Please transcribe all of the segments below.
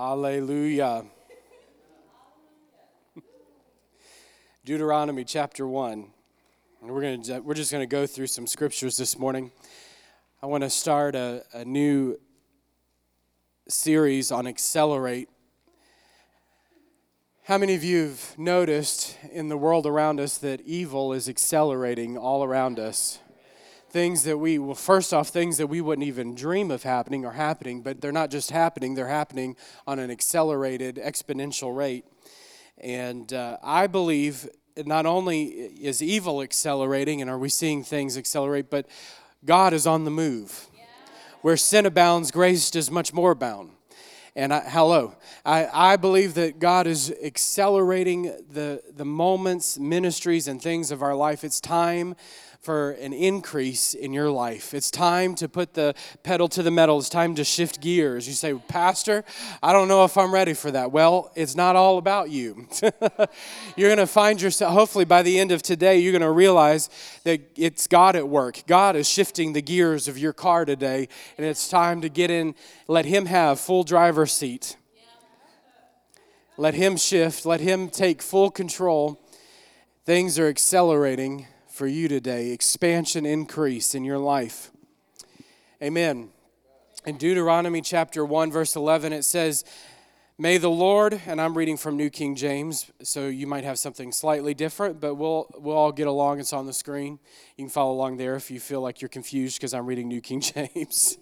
Hallelujah. Deuteronomy chapter 1. And we're, gonna, we're just going to go through some scriptures this morning. I want to start a, a new series on accelerate. How many of you have noticed in the world around us that evil is accelerating all around us? Things that we well first off things that we wouldn't even dream of happening are happening but they're not just happening they're happening on an accelerated exponential rate. And uh, i believe not only is evil accelerating and are we seeing things accelerate but god is on the move. Where sin abounds grace does much more abound. And I, hello, I, I believe that God is accelerating the, the moments, ministries, and things of our life. It's time for an increase in your life. It's time to put the pedal to the metal. It's time to shift gears. You say, Pastor, I don't know if I'm ready for that. Well, it's not all about you. you're going to find yourself, hopefully, by the end of today, you're going to realize that it's God at work. God is shifting the gears of your car today, and it's time to get in, let Him have full driver's seat. Let Him shift, let Him take full control. Things are accelerating for you today expansion, increase in your life. Amen. In Deuteronomy chapter 1, verse 11, it says, May the Lord, and I'm reading from New King James, so you might have something slightly different, but we'll, we'll all get along. It's on the screen. You can follow along there if you feel like you're confused because I'm reading New King James.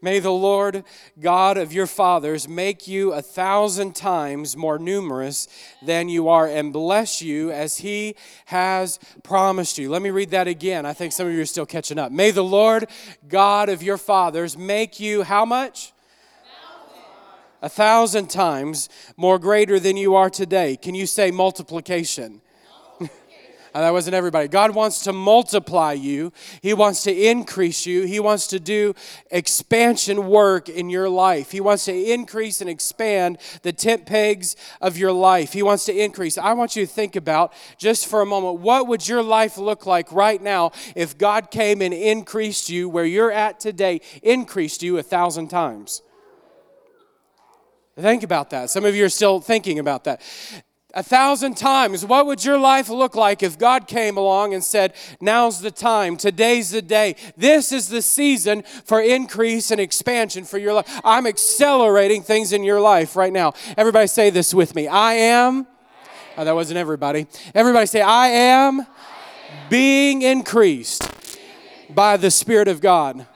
May the Lord God of your fathers make you a thousand times more numerous than you are and bless you as he has promised you. Let me read that again. I think some of you are still catching up. May the Lord God of your fathers make you how much? A thousand times more greater than you are today. Can you say multiplication? That wasn't everybody. God wants to multiply you, He wants to increase you, He wants to do expansion work in your life. He wants to increase and expand the tent pegs of your life. He wants to increase. I want you to think about just for a moment what would your life look like right now if God came and increased you where you're at today, increased you a thousand times? Think about that. Some of you are still thinking about that a thousand times. What would your life look like if God came along and said, Now's the time, today's the day, this is the season for increase and expansion for your life? I'm accelerating things in your life right now. Everybody say this with me I am. Oh, that wasn't everybody. Everybody say, I am being increased by the Spirit of God.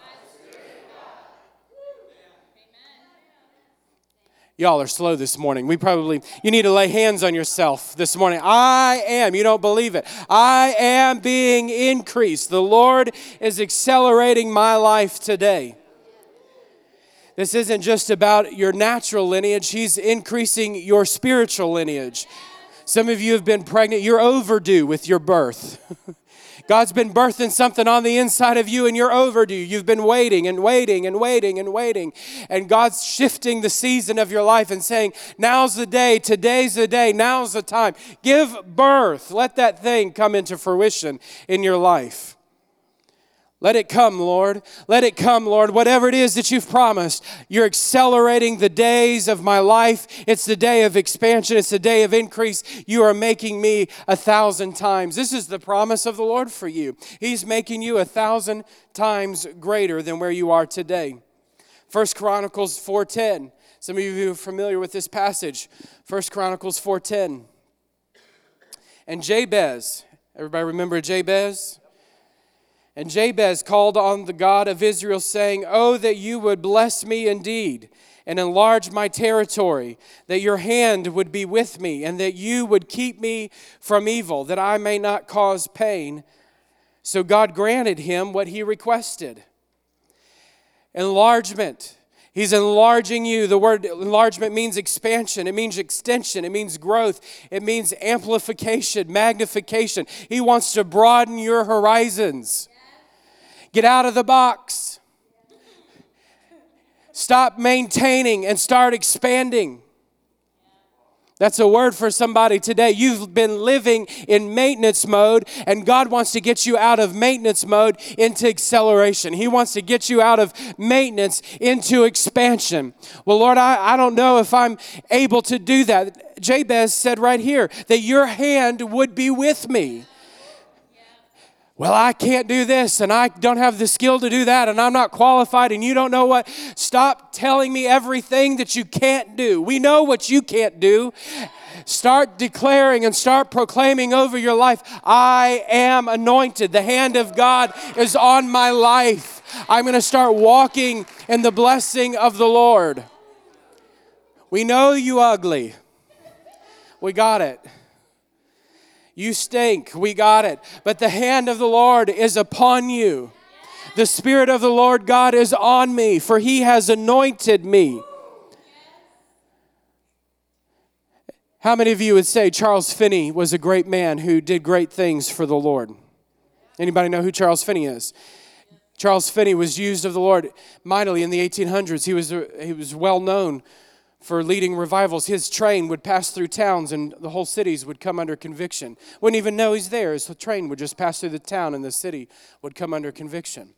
Y'all are slow this morning. We probably, you need to lay hands on yourself this morning. I am, you don't believe it. I am being increased. The Lord is accelerating my life today. This isn't just about your natural lineage, He's increasing your spiritual lineage. Some of you have been pregnant, you're overdue with your birth. God's been birthing something on the inside of you and you're overdue. You've been waiting and waiting and waiting and waiting. And God's shifting the season of your life and saying, Now's the day, today's the day, now's the time. Give birth. Let that thing come into fruition in your life. Let it come, Lord. Let it come, Lord. Whatever it is that you've promised, you're accelerating the days of my life. It's the day of expansion, it's the day of increase. You are making me a thousand times. This is the promise of the Lord for you. He's making you a thousand times greater than where you are today. First Chronicles 4:10. Some of you are familiar with this passage. First Chronicles 4:10. And Jabez, everybody remember Jabez? And Jabez called on the God of Israel, saying, Oh, that you would bless me indeed and enlarge my territory, that your hand would be with me, and that you would keep me from evil, that I may not cause pain. So God granted him what he requested. Enlargement. He's enlarging you. The word enlargement means expansion, it means extension, it means growth, it means amplification, magnification. He wants to broaden your horizons. Get out of the box. Stop maintaining and start expanding. That's a word for somebody today. You've been living in maintenance mode, and God wants to get you out of maintenance mode into acceleration. He wants to get you out of maintenance into expansion. Well, Lord, I, I don't know if I'm able to do that. Jabez said right here that your hand would be with me well, I can't do this and I don't have the skill to do that and I'm not qualified and you don't know what. Stop telling me everything that you can't do. We know what you can't do. Start declaring and start proclaiming over your life I am anointed. The hand of God is on my life. I'm going to start walking in the blessing of the Lord. We know you ugly. We got it. You stink. We got it. But the hand of the Lord is upon you. The Spirit of the Lord God is on me, for He has anointed me. How many of you would say Charles Finney was a great man who did great things for the Lord? Anybody know who Charles Finney is? Charles Finney was used of the Lord mightily in the 1800s. He was, he was well known for leading revivals. His train would pass through towns and the whole cities would come under conviction. Wouldn't even know he's there. His train would just pass through the town and the city would come under conviction.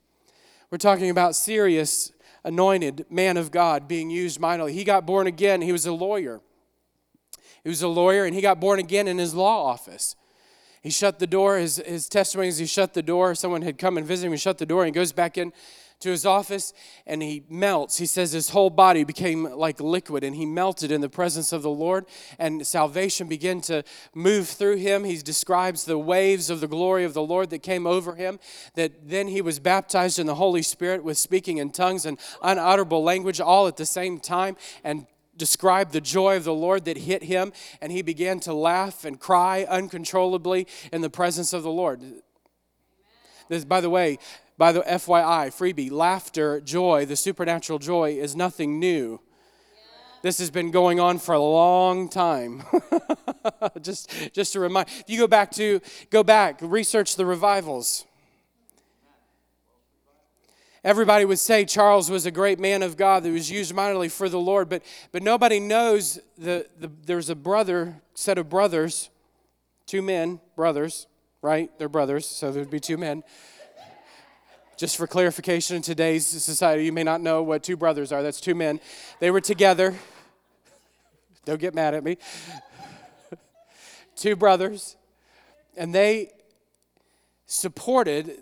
We're talking about serious, anointed man of God being used mightily. He got born again. He was a lawyer. He was a lawyer and he got born again in his law office. He shut the door. His, his testimony is he shut the door. Someone had come and visited him. He shut the door and he goes back in to his office and he melts. He says his whole body became like liquid and he melted in the presence of the Lord and salvation began to move through him. He describes the waves of the glory of the Lord that came over him, that then he was baptized in the Holy Spirit with speaking in tongues and unutterable language all at the same time and described the joy of the Lord that hit him, and he began to laugh and cry uncontrollably in the presence of the Lord. This, by the way, by the FYI, freebie, laughter, joy, the supernatural joy is nothing new. This has been going on for a long time. just, just to remind. If you go back to, go back, research the revivals. Everybody would say Charles was a great man of God that was used mightily for the Lord, but, but nobody knows the, the, there's a brother, set of brothers, two men, brothers, right? They're brothers, so there'd be two men just for clarification, in today's society, you may not know what two brothers are. That's two men. They were together. Don't get mad at me. two brothers. And they supported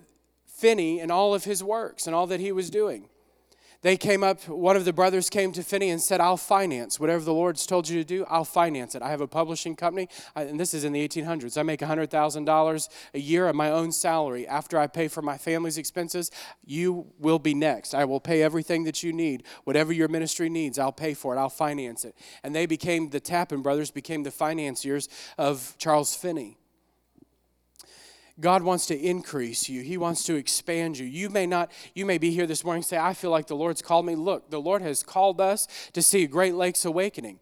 Finney and all of his works and all that he was doing they came up, one of the brothers came to Finney and said, I'll finance whatever the Lord's told you to do, I'll finance it. I have a publishing company, and this is in the 1800s. I make $100,000 a year of my own salary. After I pay for my family's expenses, you will be next. I will pay everything that you need. Whatever your ministry needs, I'll pay for it, I'll finance it. And they became, the Tappan brothers became the financiers of Charles Finney. God wants to increase you. He wants to expand you. You may not, you may be here this morning say, I feel like the Lord's called me. Look, the Lord has called us to see Great Lakes awakening.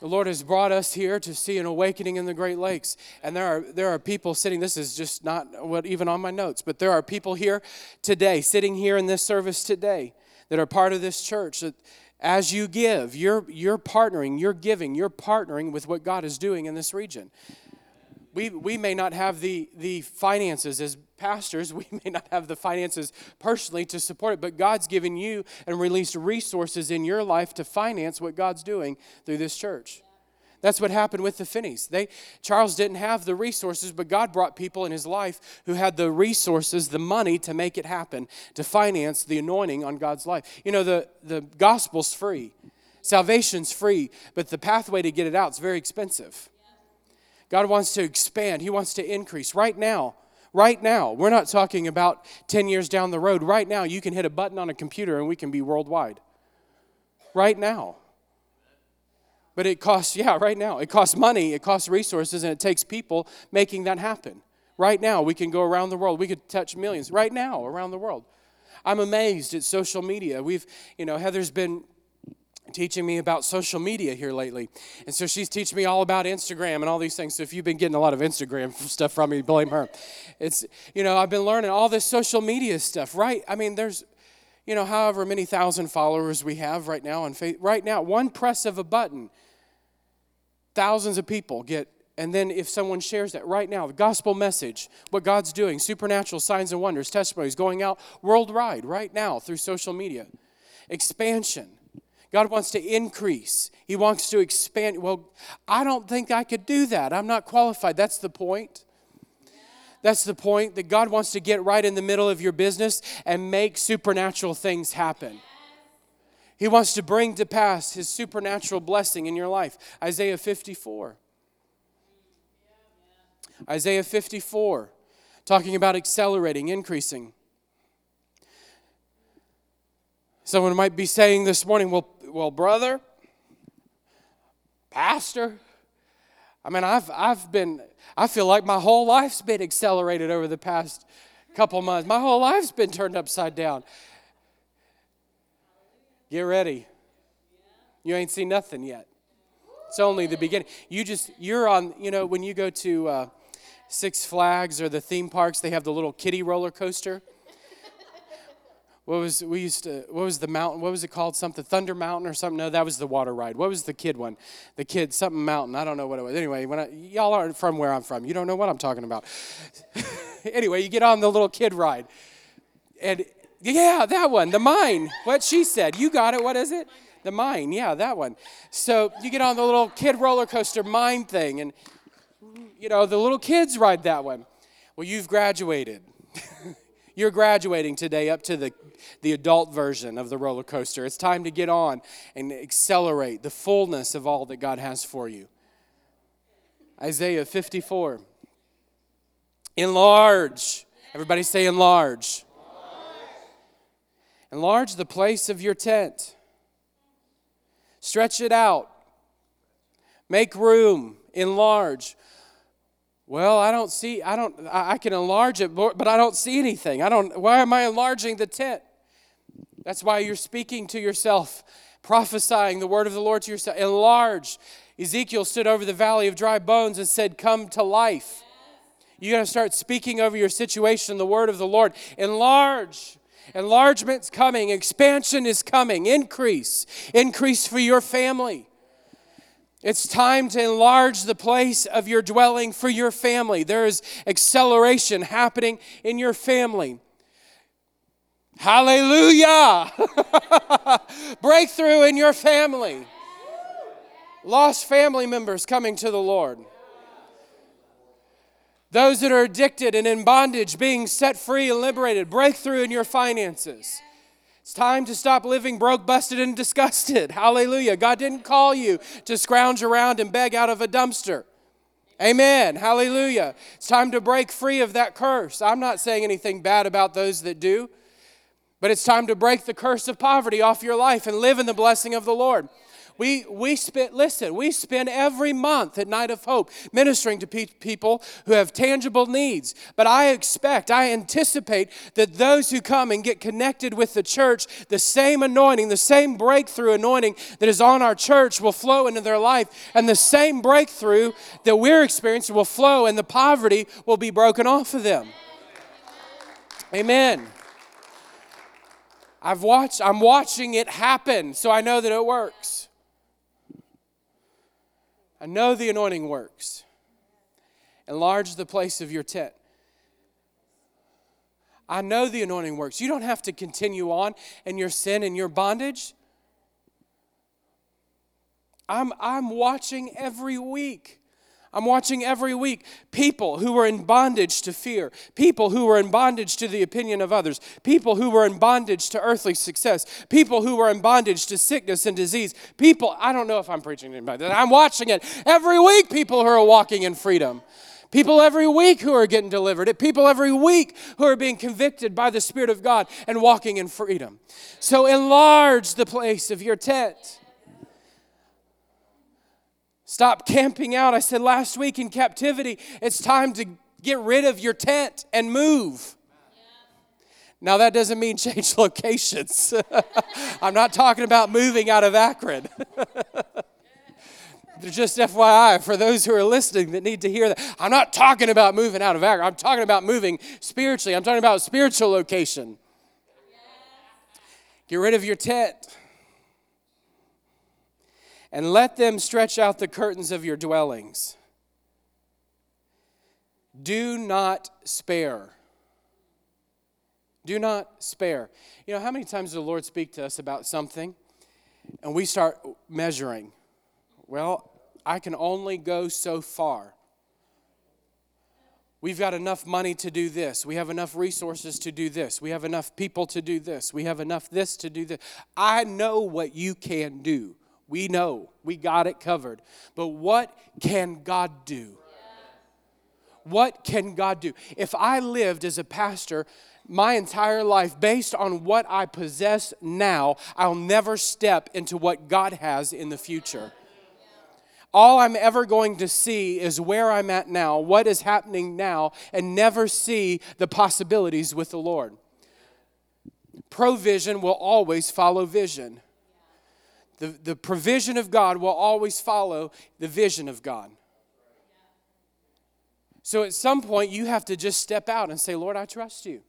The Lord has brought us here to see an awakening in the Great Lakes. And there are, there are people sitting, this is just not what even on my notes, but there are people here today, sitting here in this service today, that are part of this church. That as you give, you're, you're partnering, you're giving, you're partnering with what God is doing in this region we, we may not have the, the finances as pastors, we may not have the finances personally to support it, but God's given you and released resources in your life to finance what God's doing through this church. That's what happened with the Finneys. They Charles didn't have the resources, but God brought people in his life who had the resources, the money to make it happen, to finance the anointing on God's life. You know, the, the gospel's free. Salvation's free, but the pathway to get it out is very expensive. God wants to expand, He wants to increase. Right now, right now, we're not talking about 10 years down the road. Right now, you can hit a button on a computer and we can be worldwide. Right now. But it costs, yeah, right now. It costs money, it costs resources, and it takes people making that happen. Right now, we can go around the world. We could touch millions right now around the world. I'm amazed at social media. We've, you know, Heather's been teaching me about social media here lately. And so she's teaching me all about Instagram and all these things. So if you've been getting a lot of Instagram stuff from me, blame her. It's, you know, I've been learning all this social media stuff, right? I mean, there's, you know, however many thousand followers we have right now on Facebook. Right now, one press of a button, thousands of people get and then if someone shares that right now, the gospel message, what God's doing, supernatural signs and wonders, testimonies going out worldwide right now through social media. Expansion. God wants to increase. He wants to expand. Well, I don't think I could do that. I'm not qualified. That's the point. That's the point that God wants to get right in the middle of your business and make supernatural things happen. He wants to bring to pass his supernatural blessing in your life. Isaiah 54. Isaiah 54, talking about accelerating, increasing. Someone might be saying this morning, well, well, brother, pastor, I mean, I've, I've been, I feel like my whole life's been accelerated over the past couple months. My whole life's been turned upside down. Get ready. You ain't seen nothing yet. It's only the beginning. You just, you're on, you know, when you go to, uh, Six Flags or the theme parks, they have the little kiddie roller coaster. What was we used to? What was the mountain? What was it called? Something Thunder Mountain or something? No, that was the water ride. What was the kid one? The kid something mountain. I don't know what it was. Anyway, when I, y'all aren't from where I'm from, you don't know what I'm talking about. anyway, you get on the little kid ride, and yeah, that one, the mine. What she said. You got it. What is it? The mine. Yeah, that one. So you get on the little kid roller coaster mine thing, and you know, the little kids ride that one. Well, you've graduated. You're graduating today up to the, the adult version of the roller coaster. It's time to get on and accelerate the fullness of all that God has for you. Isaiah 54. Enlarge. Everybody say enlarge. Enlarge the place of your tent. Stretch it out. Make room. Enlarge. Well, I don't see, I don't, I can enlarge it, but I don't see anything. I don't, why am I enlarging the tent? That's why you're speaking to yourself, prophesying the word of the Lord to yourself. Enlarge. Ezekiel stood over the valley of dry bones and said, Come to life. You got to start speaking over your situation the word of the Lord. Enlarge. Enlargement's coming, expansion is coming, increase, increase for your family. It's time to enlarge the place of your dwelling for your family. There is acceleration happening in your family. Hallelujah! Breakthrough in your family. Lost family members coming to the Lord. Those that are addicted and in bondage being set free and liberated. Breakthrough in your finances. It's time to stop living broke, busted, and disgusted. Hallelujah. God didn't call you to scrounge around and beg out of a dumpster. Amen. Hallelujah. It's time to break free of that curse. I'm not saying anything bad about those that do, but it's time to break the curse of poverty off your life and live in the blessing of the Lord. We, we spend, listen, we spend every month at Night of Hope ministering to pe- people who have tangible needs. But I expect, I anticipate that those who come and get connected with the church, the same anointing, the same breakthrough anointing that is on our church will flow into their life. And the same breakthrough that we're experiencing will flow, and the poverty will be broken off of them. Amen. I've watched, I'm watching it happen, so I know that it works. I know the anointing works. Enlarge the place of your tent. I know the anointing works. You don't have to continue on in your sin and your bondage. I'm, I'm watching every week I'm watching every week people who were in bondage to fear, people who were in bondage to the opinion of others, people who were in bondage to earthly success, people who were in bondage to sickness and disease, people, I don't know if I'm preaching to anybody, I'm watching it every week, people who are walking in freedom. People every week who are getting delivered. People every week who are being convicted by the Spirit of God and walking in freedom. So enlarge the place of your tent. Stop camping out. I said last week in captivity, it's time to get rid of your tent and move. Now, that doesn't mean change locations. I'm not talking about moving out of Akron. Just FYI, for those who are listening that need to hear that, I'm not talking about moving out of Akron. I'm talking about moving spiritually. I'm talking about spiritual location. Get rid of your tent and let them stretch out the curtains of your dwellings. Do not spare. Do not spare. You know, how many times does the Lord speak to us about something and we start measuring? Well, I can only go so far. We've got enough money to do this. We have enough resources to do this. We have enough people to do this. We have enough this to do this. I know what you can do. We know. We got it covered. But what can God do? What can God do? If I lived as a pastor my entire life based on what I possess now, I'll never step into what God has in the future. All I'm ever going to see is where I'm at now, what is happening now, and never see the possibilities with the Lord. Provision will always follow vision. The, the provision of God will always follow the vision of God. So at some point, you have to just step out and say, Lord, I trust you.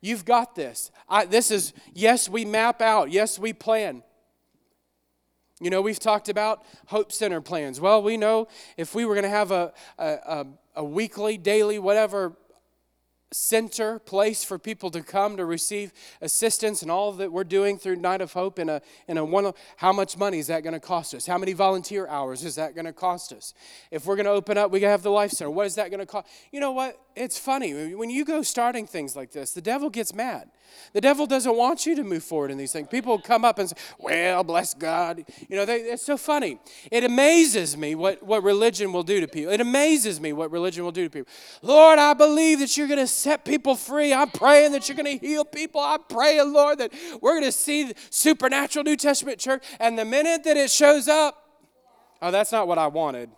You've got this. I, this is, yes, we map out. Yes, we plan. You know, we've talked about Hope Center plans. Well, we know if we were going to have a, a, a, weekly, daily, whatever center, place for people to come to receive assistance and all that we're doing through Night of Hope in a, in a one, how much money is that going to cost us? How many volunteer hours is that going to cost us? If we're going to open up, we got to have the Life Center. What is that going to cost? You know what? It's funny. When you go starting things like this, the devil gets mad. The devil doesn't want you to move forward in these things. People come up and say, Well, bless God. You know, they, it's so funny. It amazes me what, what religion will do to people. It amazes me what religion will do to people. Lord, I believe that you're going to set people free. I'm praying that you're going to heal people. I'm praying, Lord, that we're going to see supernatural New Testament church. And the minute that it shows up, oh, that's not what I wanted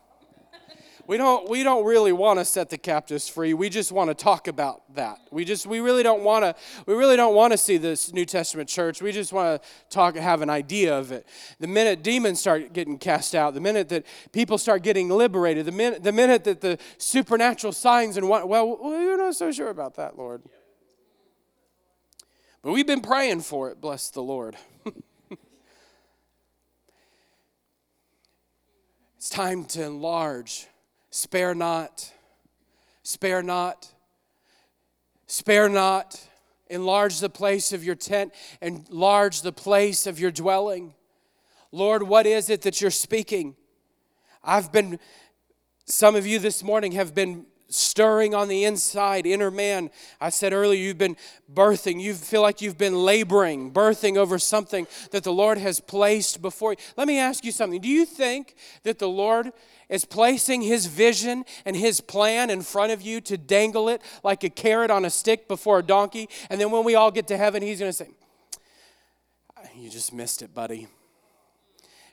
we don't we don't really want to set the captives free. We just want to talk about that. We just we really don't want to we really don't want to see this new testament church. We just want to talk have an idea of it. The minute demons start getting cast out the minute that people start getting liberated the minute the minute that the supernatural signs and what well we're not so sure about that lord. But we've been praying for it bless the lord. It's time to enlarge Spare not, spare not, spare not. Enlarge the place of your tent, enlarge the place of your dwelling. Lord, what is it that you're speaking? I've been, some of you this morning have been stirring on the inside, inner man. I said earlier, you've been birthing. You feel like you've been laboring, birthing over something that the Lord has placed before you. Let me ask you something. Do you think that the Lord is placing his vision and his plan in front of you to dangle it like a carrot on a stick before a donkey. And then when we all get to heaven, he's going to say, You just missed it, buddy.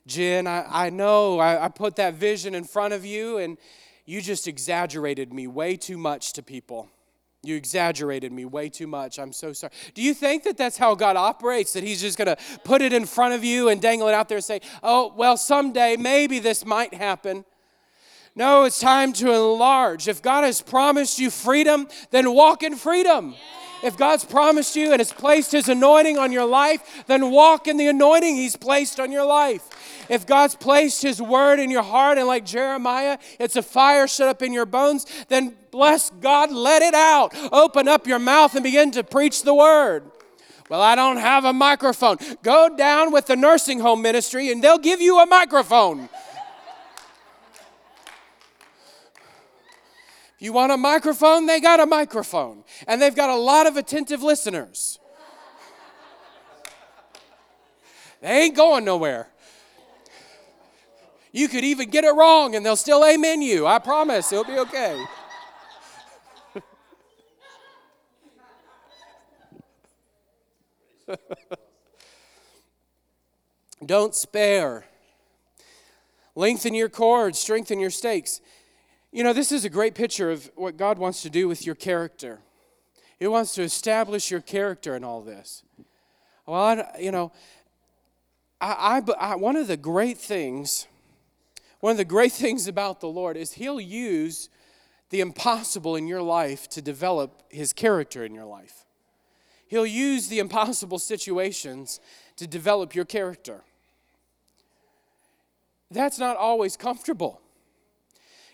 Jen, I, I know I, I put that vision in front of you, and you just exaggerated me way too much to people. You exaggerated me way too much. I'm so sorry. Do you think that that's how God operates? That He's just going to put it in front of you and dangle it out there and say, oh, well, someday maybe this might happen? No, it's time to enlarge. If God has promised you freedom, then walk in freedom. If God's promised you and has placed His anointing on your life, then walk in the anointing He's placed on your life. If God's placed His word in your heart, and like Jeremiah, it's a fire shut up in your bones, then bless God, let it out. Open up your mouth and begin to preach the word. Well, I don't have a microphone. Go down with the nursing home ministry and they'll give you a microphone. You want a microphone? They got a microphone. And they've got a lot of attentive listeners. They ain't going nowhere. You could even get it wrong and they'll still amen you. I promise it'll be okay. Don't spare. Lengthen your cords, strengthen your stakes. You know, this is a great picture of what God wants to do with your character. He wants to establish your character in all this. Well, I, you know, I, I, I, one of the great things, one of the great things about the Lord is He'll use the impossible in your life to develop His character in your life. He'll use the impossible situations to develop your character. That's not always comfortable.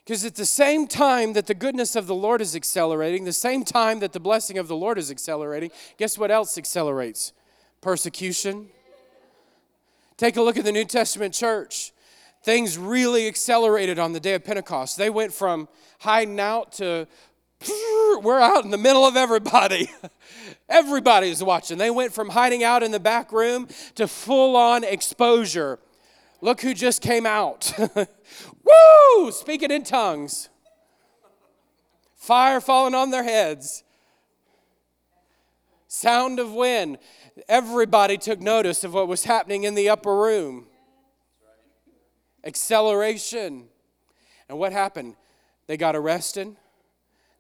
Because at the same time that the goodness of the Lord is accelerating, the same time that the blessing of the Lord is accelerating, guess what else accelerates? Persecution. Take a look at the New Testament church. Things really accelerated on the day of Pentecost. They went from hiding out to we're out in the middle of everybody. Everybody is watching. They went from hiding out in the back room to full on exposure. Look who just came out. Woo! Speaking in tongues. Fire falling on their heads. Sound of wind. Everybody took notice of what was happening in the upper room. Acceleration. And what happened? They got arrested,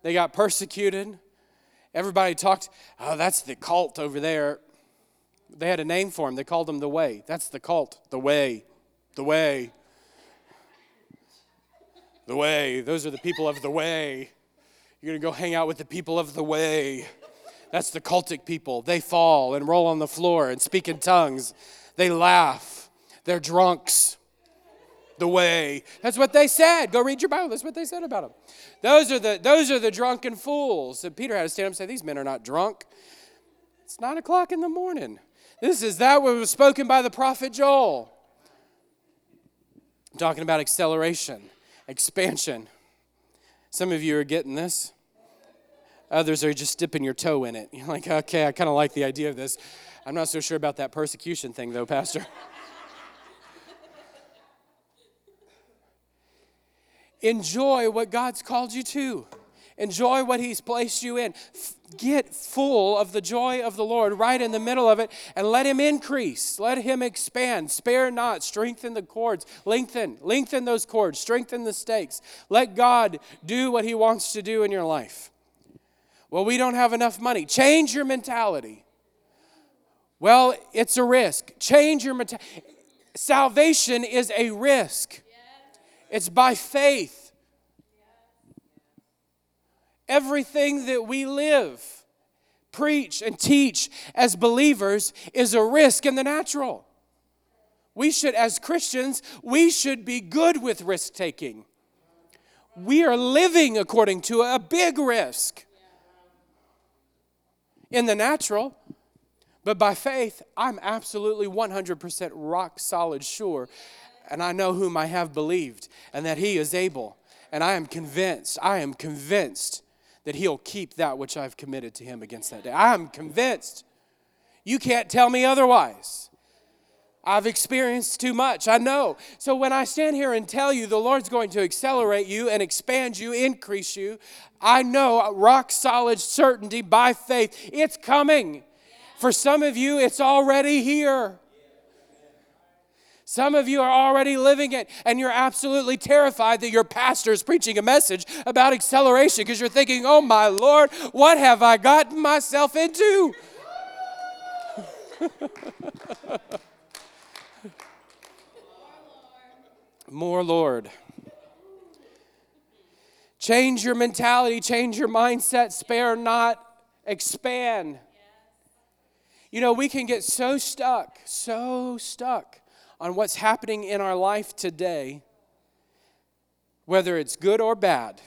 they got persecuted. Everybody talked, oh, that's the cult over there. They had a name for him. They called him the Way. That's the cult, the Way, the Way the way. Those are the people of the way. You're going to go hang out with the people of the way. That's the cultic people. They fall and roll on the floor and speak in tongues. They laugh. They're drunks. The way. That's what they said. Go read your Bible. That's what they said about them. Those are the, those are the drunken fools. And Peter had to stand up and say, These men are not drunk. It's nine o'clock in the morning. This is that what was spoken by the prophet Joel. I'm talking about acceleration expansion. Some of you are getting this. Others are just dipping your toe in it. You're like, okay, I kind of like the idea of this. I'm not so sure about that persecution thing, though, Pastor. Enjoy what God's called you to. Enjoy what He's placed you in. Get full of the joy of the Lord right in the middle of it and let Him increase. Let Him expand. Spare not. Strengthen the cords. Lengthen. Lengthen those cords. Strengthen the stakes. Let God do what He wants to do in your life. Well, we don't have enough money. Change your mentality. Well, it's a risk. Change your mentality. Salvation is a risk, it's by faith. Everything that we live, preach, and teach as believers is a risk in the natural. We should, as Christians, we should be good with risk taking. We are living according to a big risk in the natural. But by faith, I'm absolutely 100% rock solid sure. And I know whom I have believed and that He is able. And I am convinced, I am convinced that he'll keep that which I've committed to him against that day. I'm convinced. You can't tell me otherwise. I've experienced too much. I know. So when I stand here and tell you the Lord's going to accelerate you and expand you, increase you, I know rock solid certainty by faith. It's coming. For some of you, it's already here. Some of you are already living it, and you're absolutely terrified that your pastor is preaching a message about acceleration because you're thinking, oh my Lord, what have I gotten myself into? More Lord. Change your mentality, change your mindset, spare not, expand. You know, we can get so stuck, so stuck on what's happening in our life today, whether it's good or bad,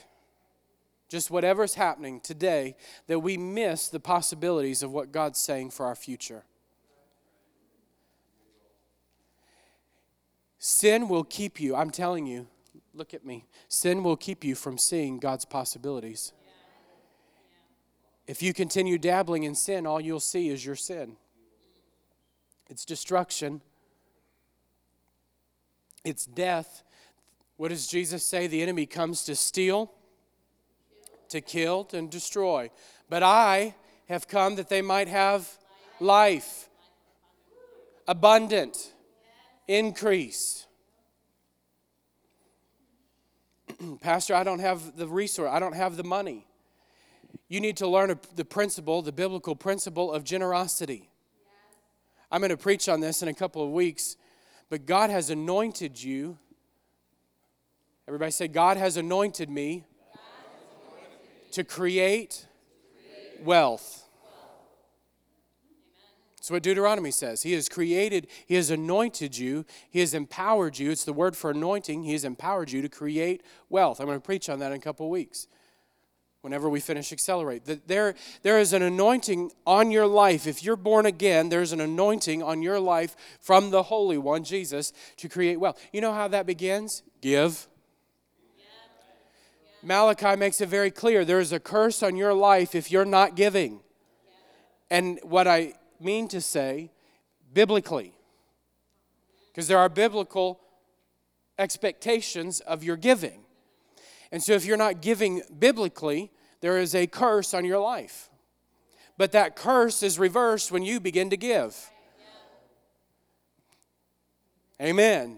just whatever's happening today, that we miss the possibilities of what God's saying for our future. Sin will keep you, I'm telling you, look at me. Sin will keep you from seeing God's possibilities. If you continue dabbling in sin, all you'll see is your sin. It's destruction, it's death. What does Jesus say? The enemy comes to steal, to kill, and destroy. But I have come that they might have life, abundant, increase. Pastor, I don't have the resource, I don't have the money. You need to learn the principle, the biblical principle of generosity. I'm going to preach on this in a couple of weeks, but God has anointed you. Everybody say, God has anointed me to create wealth. That's what Deuteronomy says. He has created, He has anointed you, He has empowered you. It's the word for anointing. He has empowered you to create wealth. I'm going to preach on that in a couple weeks whenever we finish Accelerate. That there, there is an anointing on your life. If you're born again, there's an anointing on your life from the Holy One, Jesus, to create wealth. You know how that begins? Give. Malachi makes it very clear there is a curse on your life if you're not giving. And what I mean to say biblically. Because there are biblical expectations of your giving. And so if you're not giving biblically, there is a curse on your life. But that curse is reversed when you begin to give. Amen.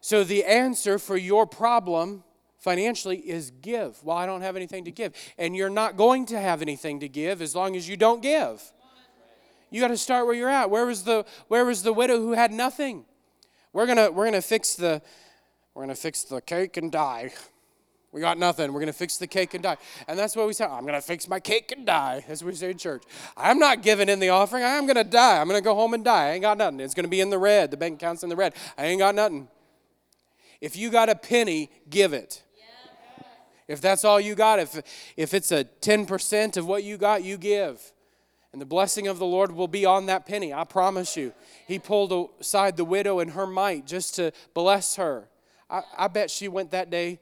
So the answer for your problem financially is give. Well, I don't have anything to give. And you're not going to have anything to give as long as you don't give. You got to start where you're at. Where was the where was the widow who had nothing? We're going to we're going to fix the we're going to fix the cake and die. We got nothing. We're going to fix the cake and die. And that's what we say. I'm going to fix my cake and die. That's what we say in church. I'm not giving in the offering. I'm going to die. I'm going to go home and die. I ain't got nothing. It's going to be in the red. The bank account's in the red. I ain't got nothing. If you got a penny, give it. If that's all you got, if, if it's a 10% of what you got, you give. And the blessing of the Lord will be on that penny, I promise you. He pulled aside the widow and her mite just to bless her. I, I bet she went that day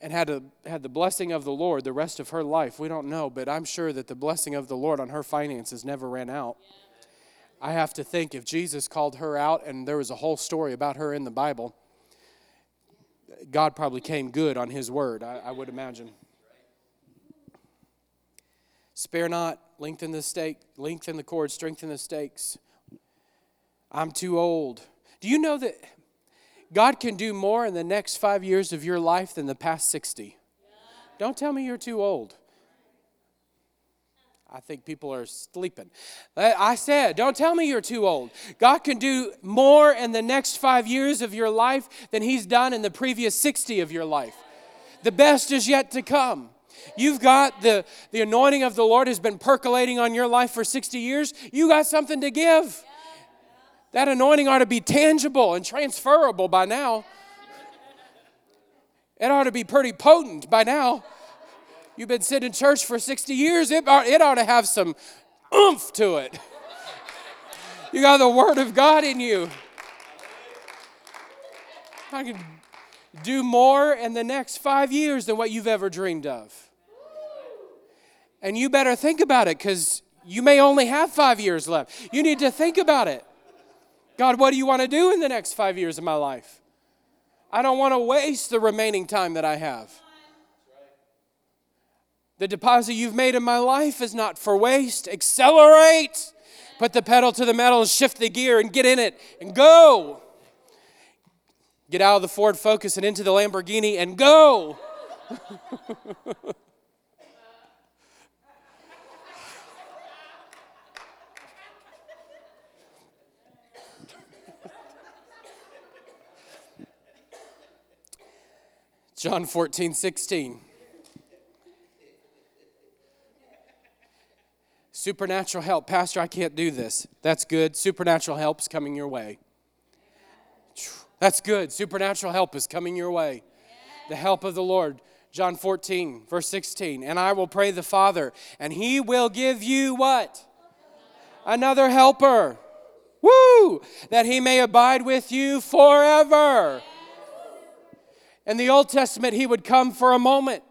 and had, a, had the blessing of the Lord the rest of her life. We don't know, but I'm sure that the blessing of the Lord on her finances never ran out. I have to think if Jesus called her out and there was a whole story about her in the Bible, God probably came good on his word, I, I would imagine. Spare not, lengthen the stake, lengthen the cord, strengthen the stakes. I'm too old. Do you know that God can do more in the next five years of your life than the past 60? Don't tell me you're too old. I think people are sleeping. I said, don't tell me you're too old. God can do more in the next five years of your life than He's done in the previous 60 of your life. The best is yet to come. You've got the, the anointing of the Lord has been percolating on your life for 60 years. You got something to give. That anointing ought to be tangible and transferable by now. It ought to be pretty potent by now. You've been sitting in church for 60 years, it ought, it ought to have some oomph to it. You got the Word of God in you. I can do more in the next five years than what you've ever dreamed of. And you better think about it because you may only have five years left. You need to think about it. God, what do you want to do in the next five years of my life? I don't want to waste the remaining time that I have. The deposit you've made in my life is not for waste. Accelerate. Put the pedal to the metal shift the gear and get in it and go. Get out of the Ford Focus and into the Lamborghini and go. John 14, 16. Supernatural help. Pastor, I can't do this. That's good. Supernatural help is coming your way. That's good. Supernatural help is coming your way. The help of the Lord. John 14, verse 16. And I will pray the Father, and he will give you what? Another helper. Woo! That he may abide with you forever. In the Old Testament, he would come for a moment.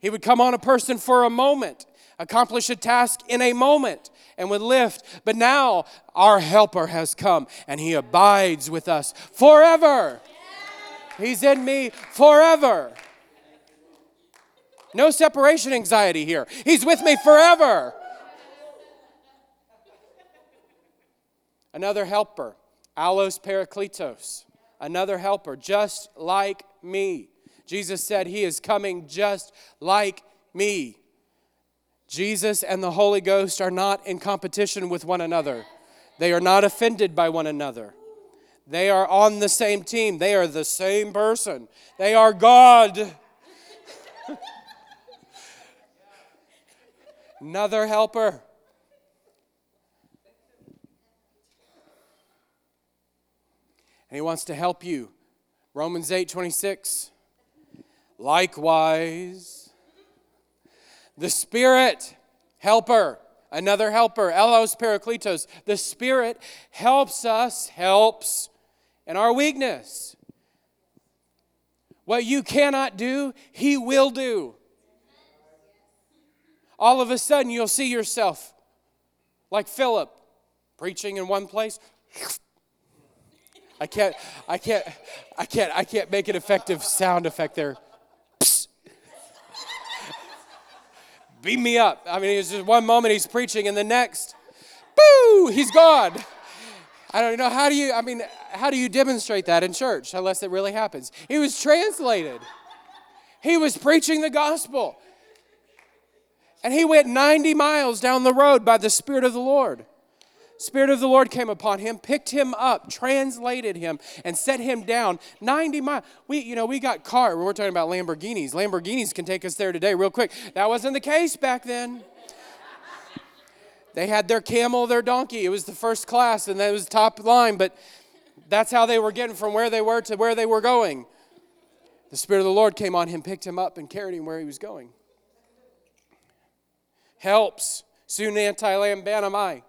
He would come on a person for a moment, accomplish a task in a moment, and would lift. But now our helper has come and he abides with us forever. He's in me forever. No separation anxiety here. He's with me forever. Another helper, allos parakletos another helper, just like me. Jesus said, He is coming just like me. Jesus and the Holy Ghost are not in competition with one another. They are not offended by one another. They are on the same team. They are the same person. They are God. Another helper. And he wants to help you. Romans 8 26. Likewise, the Spirit, helper, another helper, Allos Parakletos, the Spirit helps us, helps in our weakness. What you cannot do, He will do. All of a sudden, you'll see yourself like Philip preaching in one place. I can't, I can't, I can't, I can't make an effective sound effect there. beam me up. I mean, it's just one moment he's preaching, and the next, boo, he's gone. I don't know how do you. I mean, how do you demonstrate that in church unless it really happens? He was translated. He was preaching the gospel. And he went 90 miles down the road by the Spirit of the Lord. Spirit of the Lord came upon him, picked him up, translated him, and set him down 90 miles. We, you know, we got car. We're talking about Lamborghinis. Lamborghinis can take us there today, real quick. That wasn't the case back then. They had their camel, their donkey. It was the first class, and that was top line. But that's how they were getting from where they were to where they were going. The Spirit of the Lord came on him, picked him up, and carried him where he was going. Helps. Soon anti lambanamai.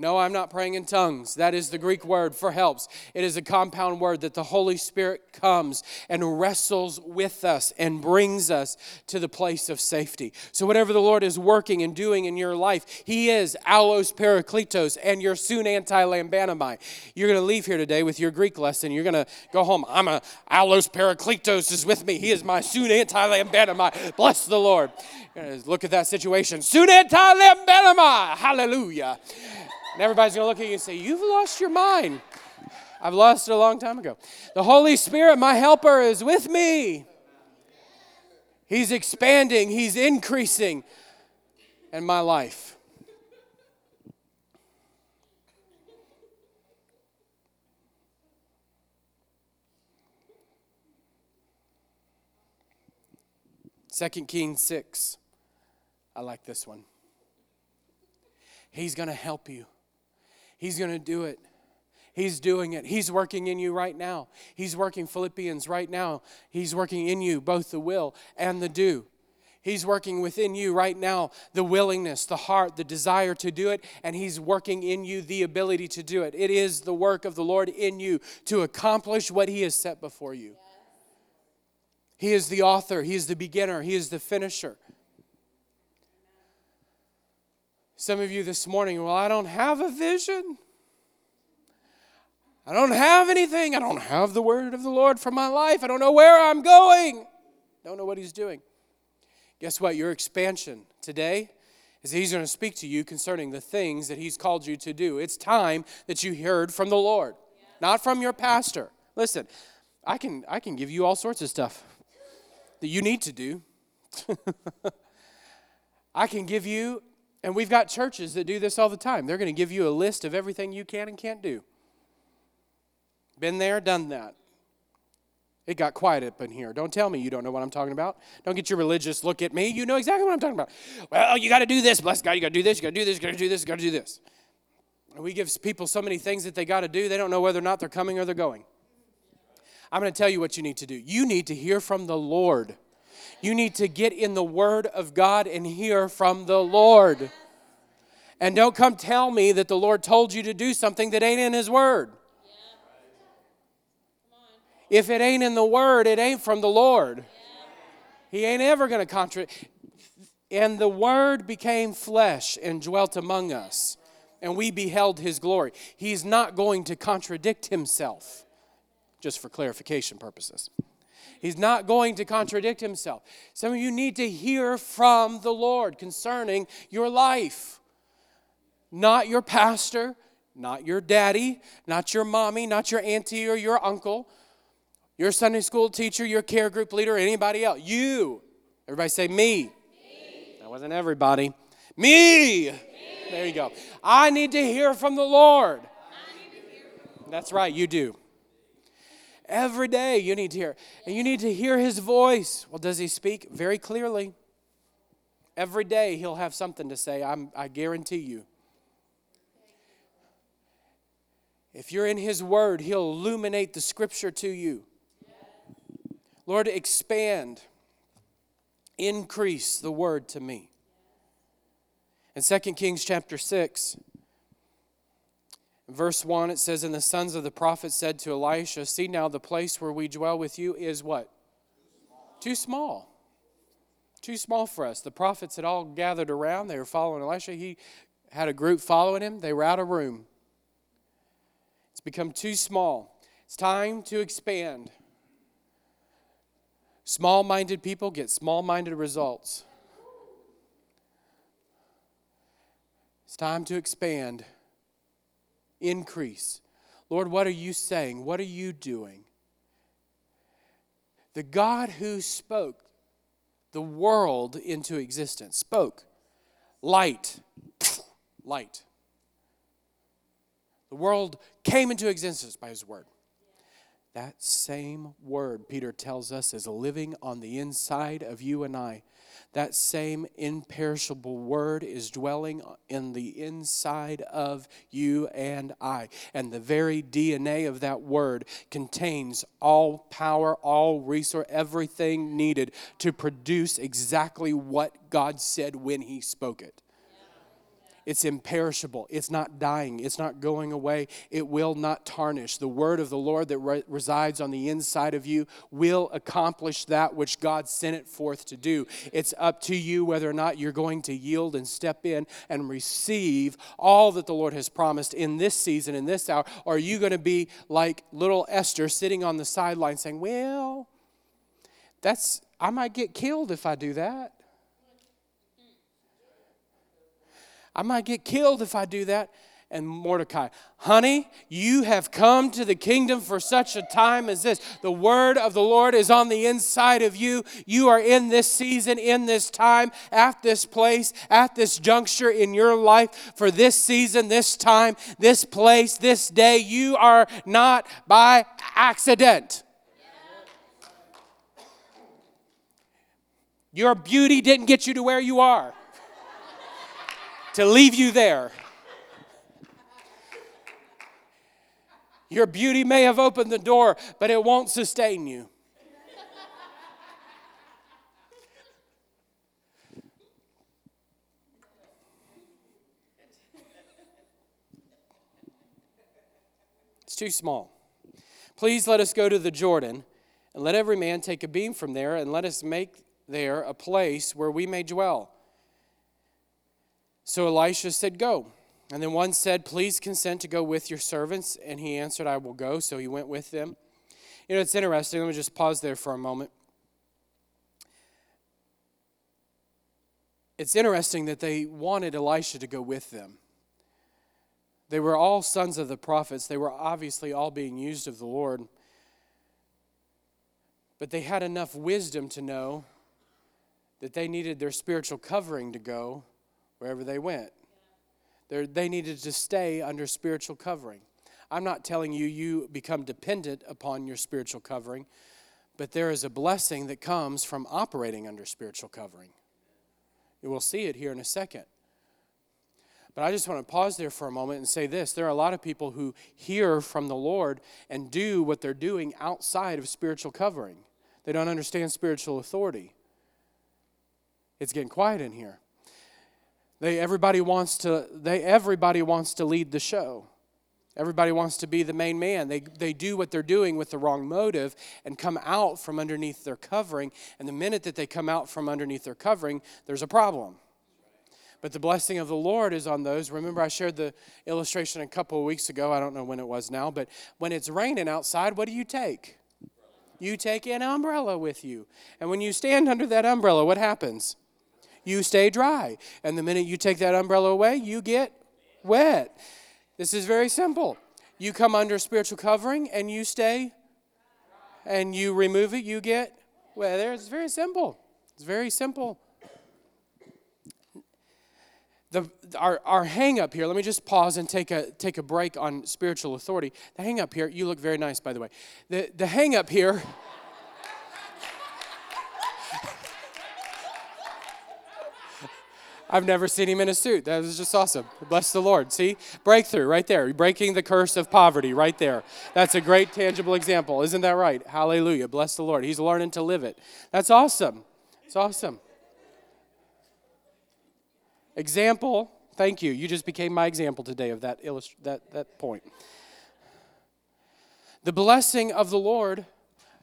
No, I'm not praying in tongues. That is the Greek word for helps. It is a compound word that the Holy Spirit comes and wrestles with us and brings us to the place of safety. So, whatever the Lord is working and doing in your life, He is allos parakletos and your soon anti lambanamai. You're going to leave here today with your Greek lesson. You're going to go home. I'm a allos parakletos is with me. He is my soon anti lambanamai. Bless the Lord. Look at that situation. Soon anti. Hallelujah. And everybody's going to look at you and say, You've lost your mind. I've lost it a long time ago. The Holy Spirit, my helper, is with me. He's expanding, He's increasing in my life. Second Kings 6. I like this one. He's going to help you. He's going to do it. He's doing it. He's working in you right now. He's working Philippians right now. He's working in you both the will and the do. He's working within you right now the willingness, the heart, the desire to do it, and He's working in you the ability to do it. It is the work of the Lord in you to accomplish what He has set before you. He is the author, He is the beginner, He is the finisher. Some of you this morning, well, I don't have a vision. I don't have anything. I don't have the word of the Lord for my life. I don't know where I'm going. Don't know what He's doing. Guess what? Your expansion today is He's going to speak to you concerning the things that He's called you to do. It's time that you heard from the Lord, not from your pastor. Listen, I can, I can give you all sorts of stuff that you need to do. I can give you and we've got churches that do this all the time. They're going to give you a list of everything you can and can't do. Been there, done that. It got quiet up in here. Don't tell me you don't know what I'm talking about. Don't get your religious look at me. You know exactly what I'm talking about. Well, you got to do this. Bless God, you got to do this. You got to do this. You got to do this. You got to do this. And we give people so many things that they got to do, they don't know whether or not they're coming or they're going. I'm going to tell you what you need to do. You need to hear from the Lord. You need to get in the Word of God and hear from the Lord. And don't come tell me that the Lord told you to do something that ain't in His Word. If it ain't in the Word, it ain't from the Lord. He ain't ever going to contradict. And the Word became flesh and dwelt among us, and we beheld His glory. He's not going to contradict Himself, just for clarification purposes. He's not going to contradict himself. Some of you need to hear from the Lord concerning your life. Not your pastor, not your daddy, not your mommy, not your auntie or your uncle, your Sunday school teacher, your care group leader, anybody else. You. Everybody say me. me. That wasn't everybody. Me. Me. There you go. I need to hear from the Lord. That's right, you do. Every day you need to hear. And you need to hear his voice. Well, does he speak? Very clearly. Every day he'll have something to say, I'm, I guarantee you. If you're in his word, he'll illuminate the scripture to you. Lord, expand, increase the word to me. In 2 Kings chapter 6, verse 1, it says, And the sons of the prophet said to Elisha, See now, the place where we dwell with you is what? Too small. Too small for us. The prophets had all gathered around. They were following Elisha. He had a group following him. They were out of room. It's become too small. It's time to expand. Small minded people get small minded results. It's time to expand, increase. Lord, what are you saying? What are you doing? The God who spoke the world into existence spoke light, light. The world came into existence by his word. That same word, Peter tells us, is living on the inside of you and I. That same imperishable word is dwelling in the inside of you and I. And the very DNA of that word contains all power, all resource, everything needed to produce exactly what God said when He spoke it. It's imperishable. It's not dying. It's not going away. It will not tarnish. The word of the Lord that re- resides on the inside of you will accomplish that which God sent it forth to do. It's up to you whether or not you're going to yield and step in and receive all that the Lord has promised in this season, in this hour. Or are you going to be like little Esther sitting on the sideline saying, Well, that's, I might get killed if I do that. I might get killed if I do that. And Mordecai, honey, you have come to the kingdom for such a time as this. The word of the Lord is on the inside of you. You are in this season, in this time, at this place, at this juncture in your life for this season, this time, this place, this day. You are not by accident. Your beauty didn't get you to where you are to leave you there. Your beauty may have opened the door, but it won't sustain you. It's too small. Please let us go to the Jordan, and let every man take a beam from there, and let us make there a place where we may dwell. So Elisha said, Go. And then one said, Please consent to go with your servants. And he answered, I will go. So he went with them. You know, it's interesting. Let me just pause there for a moment. It's interesting that they wanted Elisha to go with them. They were all sons of the prophets. They were obviously all being used of the Lord. But they had enough wisdom to know that they needed their spiritual covering to go wherever they went. They're, they needed to stay under spiritual covering. I'm not telling you you become dependent upon your spiritual covering, but there is a blessing that comes from operating under spiritual covering. You will see it here in a second. But I just want to pause there for a moment and say this. There are a lot of people who hear from the Lord and do what they're doing outside of spiritual covering. They don't understand spiritual authority. It's getting quiet in here. They, everybody wants to they everybody wants to lead the show. Everybody wants to be the main man. They, they do what they're doing with the wrong motive and come out from underneath their covering. And the minute that they come out from underneath their covering, there's a problem. But the blessing of the Lord is on those. Remember, I shared the illustration a couple of weeks ago. I don't know when it was now, but when it's raining outside, what do you take? You take an umbrella with you. And when you stand under that umbrella, what happens? You stay dry. And the minute you take that umbrella away, you get wet. This is very simple. You come under spiritual covering and you stay, and you remove it, you get wet. There, It's very simple. It's very simple. the, our, our hang up here, let me just pause and take a, take a break on spiritual authority. The hang up here, you look very nice, by the way. The, the hang up here, I've never seen him in a suit. That was just awesome. Bless the Lord. See? Breakthrough right there. Breaking the curse of poverty right there. That's a great tangible example. Isn't that right? Hallelujah. Bless the Lord. He's learning to live it. That's awesome. It's awesome. Example. Thank you. You just became my example today of that, illust- that, that point. The blessing of the Lord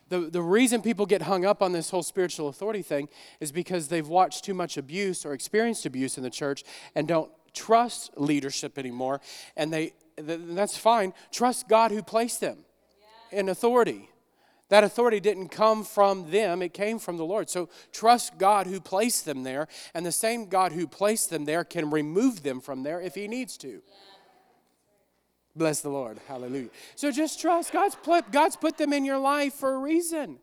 the, the reason people get hung up on this whole spiritual authority thing is because they've watched too much abuse or experienced abuse in the church and don't trust leadership anymore. And they, that's fine. Trust God who placed them in authority. That authority didn't come from them, it came from the Lord. So trust God who placed them there, and the same God who placed them there can remove them from there if He needs to. Bless the Lord. Hallelujah. So just trust. God's put, God's put them in your life for a reason.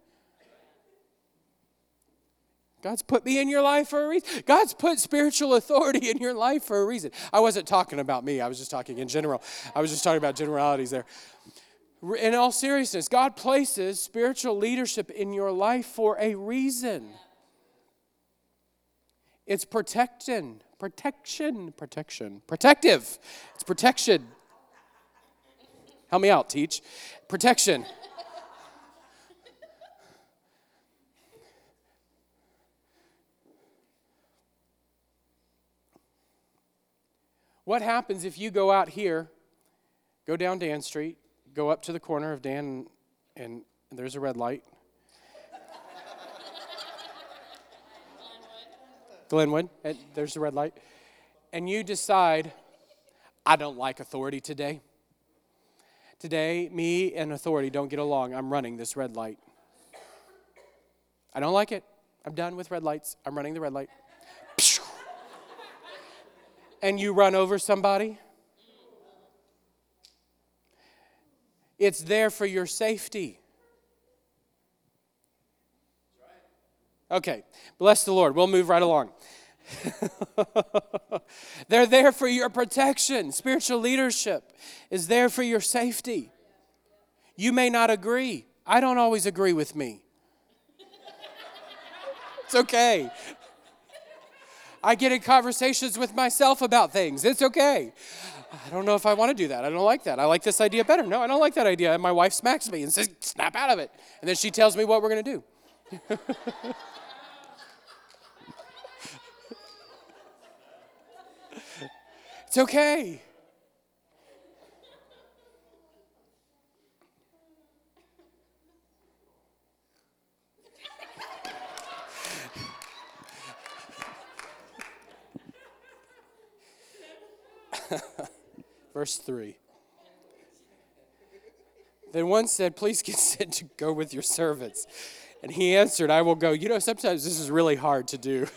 God's put me in your life for a reason. God's put spiritual authority in your life for a reason. I wasn't talking about me, I was just talking in general. I was just talking about generalities there. In all seriousness, God places spiritual leadership in your life for a reason. It's protection, protection, protection, protective. It's protection. Help me out, teach. Protection. What happens if you go out here, go down Dan Street, go up to the corner of Dan, and, and there's a red light? Glenwood, there's a red light. And you decide, I don't like authority today. Today, me and authority don't get along. I'm running this red light. I don't like it. I'm done with red lights. I'm running the red light. And you run over somebody. It's there for your safety. Okay, bless the Lord. We'll move right along. They're there for your protection. Spiritual leadership is there for your safety. You may not agree. I don't always agree with me. It's okay. I get in conversations with myself about things. It's okay. I don't know if I want to do that. I don't like that. I like this idea better. No, I don't like that idea. And my wife smacks me and says, snap out of it. And then she tells me what we're going to do. It's okay. Verse 3. Then one said, Please consent to go with your servants. And he answered, I will go. You know, sometimes this is really hard to do.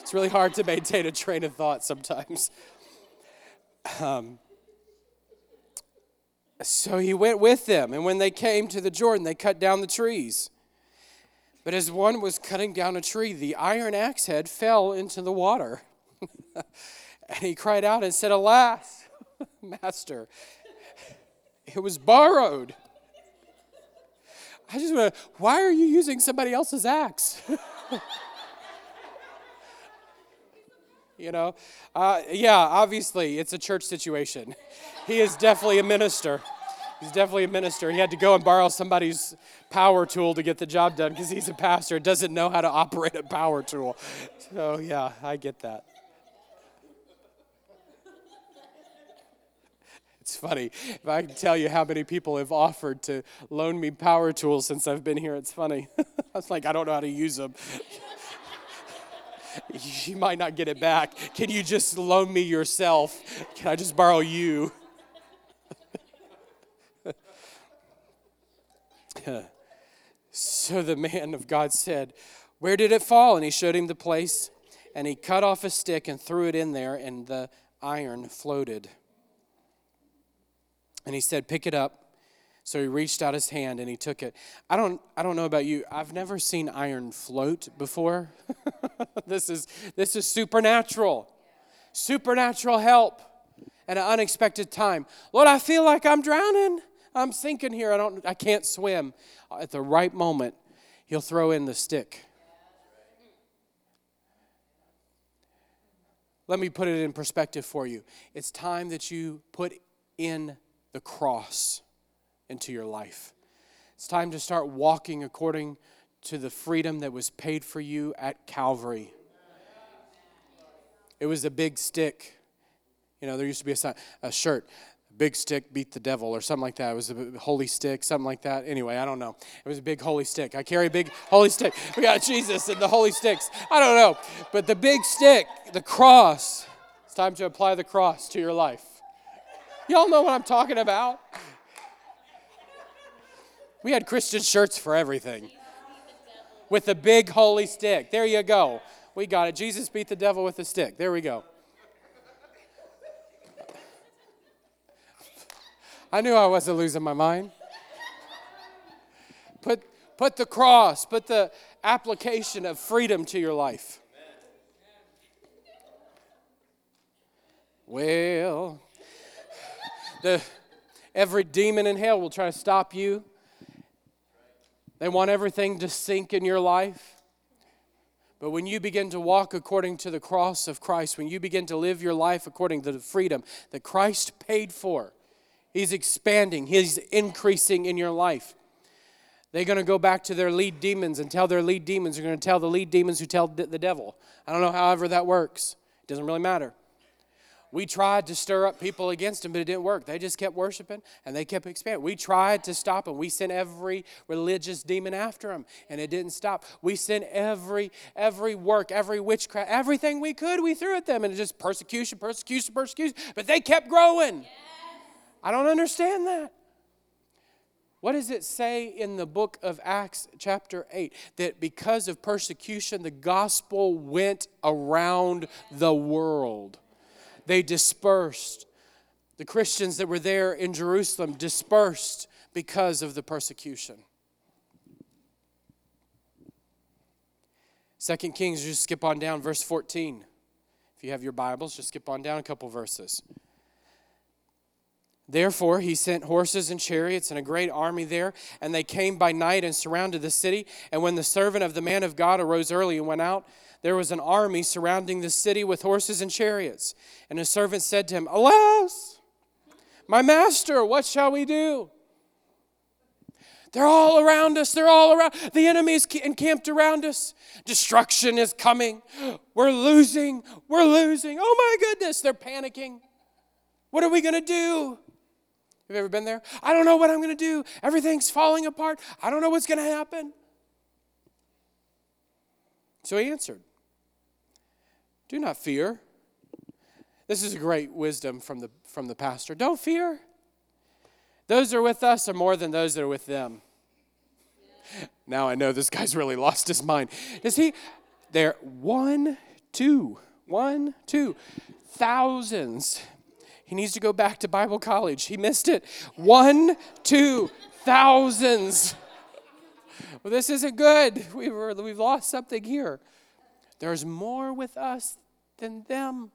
It's really hard to maintain a train of thought sometimes. Um, so he went with them, and when they came to the Jordan, they cut down the trees. But as one was cutting down a tree, the iron axe head fell into the water. and he cried out and said, Alas, master, it was borrowed. I just to, why are you using somebody else's axe? you know? Uh, yeah, obviously, it's a church situation. He is definitely a minister. He's definitely a minister. He had to go and borrow somebody's power tool to get the job done because he's a pastor, and doesn't know how to operate a power tool. So, yeah, I get that. It's funny. If I can tell you how many people have offered to loan me power tools since I've been here, it's funny. I was like, I don't know how to use them you might not get it back. Can you just loan me yourself? Can I just borrow you? so the man of God said, Where did it fall? And he showed him the place, and he cut off a stick and threw it in there, and the iron floated. And he said, Pick it up. So he reached out his hand and he took it. I don't, I don't know about you. I've never seen iron float before. this, is, this is supernatural. supernatural help at an unexpected time. Lord, I feel like I'm drowning. I'm sinking here. I don't I can't swim. At the right moment, he'll throw in the stick. Let me put it in perspective for you. It's time that you put in the cross into your life. It's time to start walking according to the freedom that was paid for you at Calvary. It was a big stick. You know, there used to be a, a shirt, big stick beat the devil or something like that. It was a holy stick, something like that. Anyway, I don't know. It was a big holy stick. I carry a big holy stick. We got Jesus and the holy sticks. I don't know. But the big stick, the cross, it's time to apply the cross to your life. Y'all know what I'm talking about. We had Christian shirts for everything with the big holy stick. There you go. We got it. Jesus beat the devil with a stick. There we go. I knew I wasn't losing my mind. Put, put the cross, put the application of freedom to your life. Well, the, every demon in hell will try to stop you. They want everything to sink in your life. But when you begin to walk according to the cross of Christ, when you begin to live your life according to the freedom that Christ paid for, He's expanding, He's increasing in your life. They're going to go back to their lead demons and tell their lead demons, they're going to tell the lead demons who tell the devil. I don't know however that works. It doesn't really matter. We tried to stir up people against him, but it didn't work. They just kept worshiping and they kept expanding. We tried to stop him. We sent every religious demon after him, and it didn't stop. We sent every every work, every witchcraft, everything we could, we threw at them, and it just persecution, persecution, persecution. But they kept growing. I don't understand that. What does it say in the book of Acts, chapter 8? That because of persecution, the gospel went around the world they dispersed. The Christians that were there in Jerusalem dispersed because of the persecution. Second Kings, just skip on down, verse 14. If you have your Bibles, just skip on down a couple verses. Therefore, he sent horses and chariots and a great army there, and they came by night and surrounded the city. And when the servant of the man of God arose early and went out, there was an army surrounding the city with horses and chariots. And his servant said to him, Alas, my master, what shall we do? They're all around us. They're all around. The enemy is encamped around us. Destruction is coming. We're losing. We're losing. Oh my goodness, they're panicking. What are we going to do? Have you ever been there? I don't know what I'm going to do. Everything's falling apart. I don't know what's going to happen. So he answered, Do not fear. This is a great wisdom from the, from the pastor. Don't fear. Those that are with us are more than those that are with them. Now I know this guy's really lost his mind. Does he? There, one, two, one, two, thousands. He needs to go back to Bible college. He missed it. One, two, thousands well, this isn't good. We were, we've lost something here. There's more with us than them.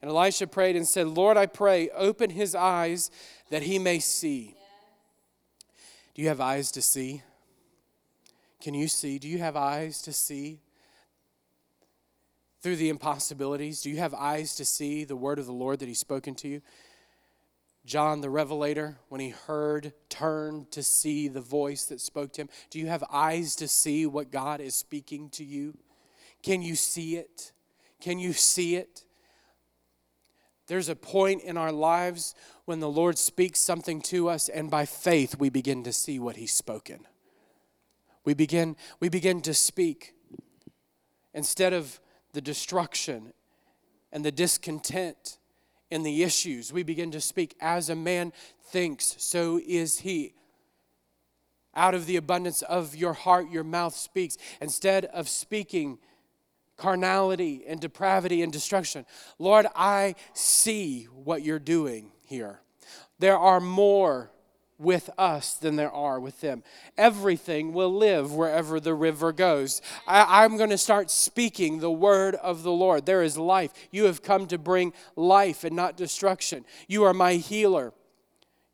And Elisha prayed and said, Lord, I pray, open his eyes that he may see. Do you have eyes to see? Can you see? Do you have eyes to see through the impossibilities? Do you have eyes to see the word of the Lord that he's spoken to you? John the Revelator, when he heard, turned to see the voice that spoke to him? Do you have eyes to see what God is speaking to you? Can you see it? Can you see it? There's a point in our lives when the Lord speaks something to us, and by faith we begin to see what He's spoken. We begin, we begin to speak. Instead of the destruction and the discontent in the issues. We begin to speak, as a man thinks, so is he. Out of the abundance of your heart, your mouth speaks. Instead of speaking carnality and depravity and destruction, Lord, I see what you're doing here. There are more with us than there are with them. Everything will live wherever the river goes. I, am going to start speaking the word of the Lord. There is life. You have come to bring life and not destruction. You are my healer.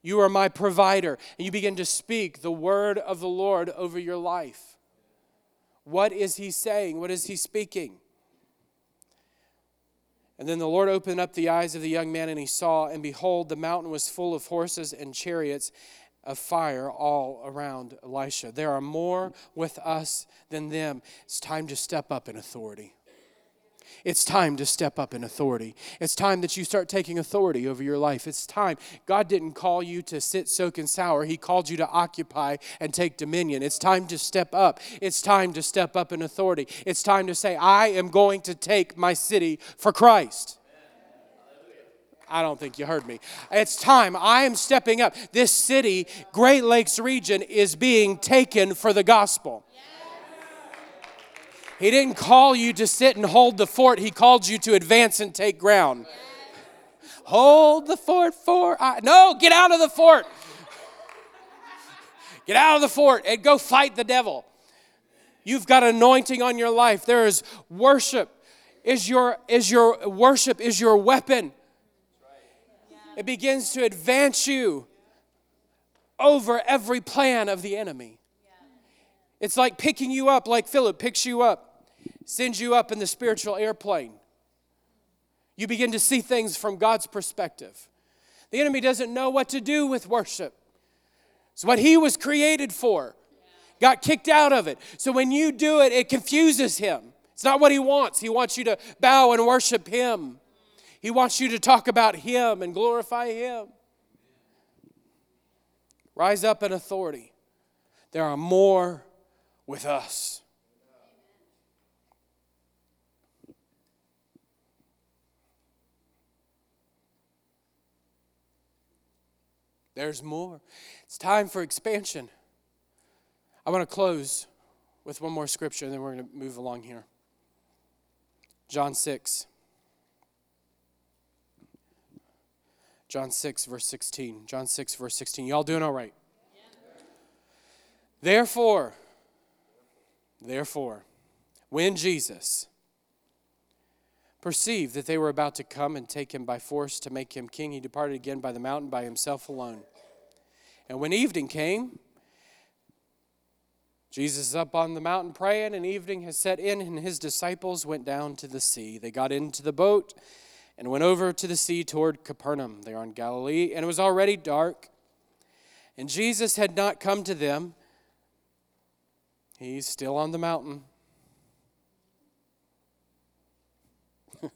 You are my provider. And you begin to speak the word of the Lord over your life. What is he saying? What is he speaking? And then the Lord opened up the eyes of the young man, and he saw, and behold, the mountain was full of horses and chariots of fire all around Elisha. There are more with us than them. It's time to step up in authority. It's time to step up in authority. It's time that you start taking authority over your life. It's time. God didn't call you to sit, soak, and sour. He called you to occupy and take dominion. It's time to step up. It's time to step up in authority. It's time to say, I am going to take my city for Christ. I don't think you heard me. It's time. I am stepping up. This city, Great Lakes region, is being taken for the gospel. He didn't call you to sit and hold the fort, He called you to advance and take ground. Hold the fort for I. No, get out of the fort. Get out of the fort and go fight the devil. You've got anointing on your life. There is worship. Is your is your worship is your weapon. It begins to advance you over every plan of the enemy. It's like picking you up, like Philip picks you up sends you up in the spiritual airplane. You begin to see things from God's perspective. The enemy doesn't know what to do with worship. It's what he was created for. Got kicked out of it. So when you do it, it confuses him. It's not what he wants. He wants you to bow and worship him. He wants you to talk about him and glorify him. Rise up in authority. There are more with us. There's more. It's time for expansion. I want to close with one more scripture, and then we're going to move along here. John 6. John 6, verse 16. John 6, verse 16. Y'all doing all right? Therefore, therefore, when Jesus perceived that they were about to come and take him by force to make him king, he departed again by the mountain by himself alone. And when evening came, Jesus is up on the mountain praying, and evening has set in, and his disciples went down to the sea. They got into the boat and went over to the sea toward Capernaum. They are in Galilee, and it was already dark. And Jesus had not come to them. He's still on the mountain.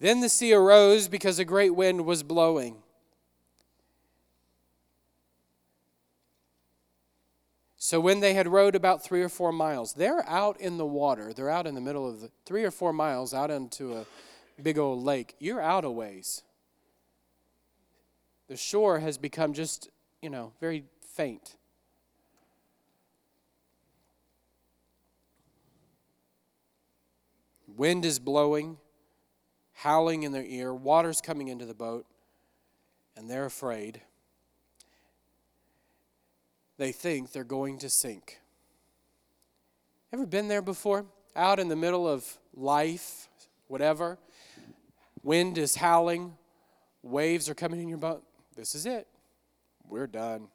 then the sea arose because a great wind was blowing. So when they had rowed about three or four miles, they're out in the water. They're out in the middle of the three or four miles out into a big old lake. You're out a ways. The shore has become just, you know, very faint. Wind is blowing, howling in their ear, water's coming into the boat, and they're afraid. They think they're going to sink. Ever been there before? Out in the middle of life, whatever. Wind is howling, waves are coming in your boat. This is it. We're done.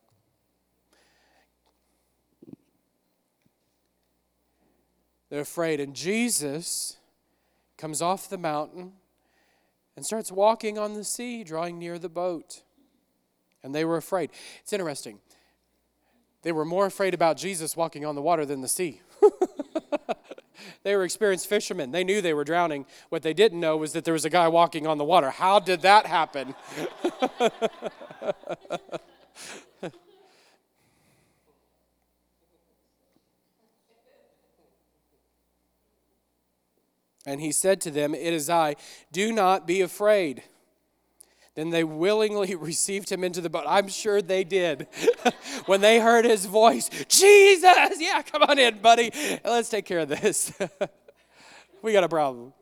They're afraid. And Jesus comes off the mountain and starts walking on the sea, drawing near the boat. And they were afraid. It's interesting. They were more afraid about Jesus walking on the water than the sea. they were experienced fishermen. They knew they were drowning. What they didn't know was that there was a guy walking on the water. How did that happen? And he said to them, It is I. Do not be afraid. Then they willingly received him into the boat. I'm sure they did. when they heard his voice, Jesus, yeah, come on in, buddy. Let's take care of this. we got a problem.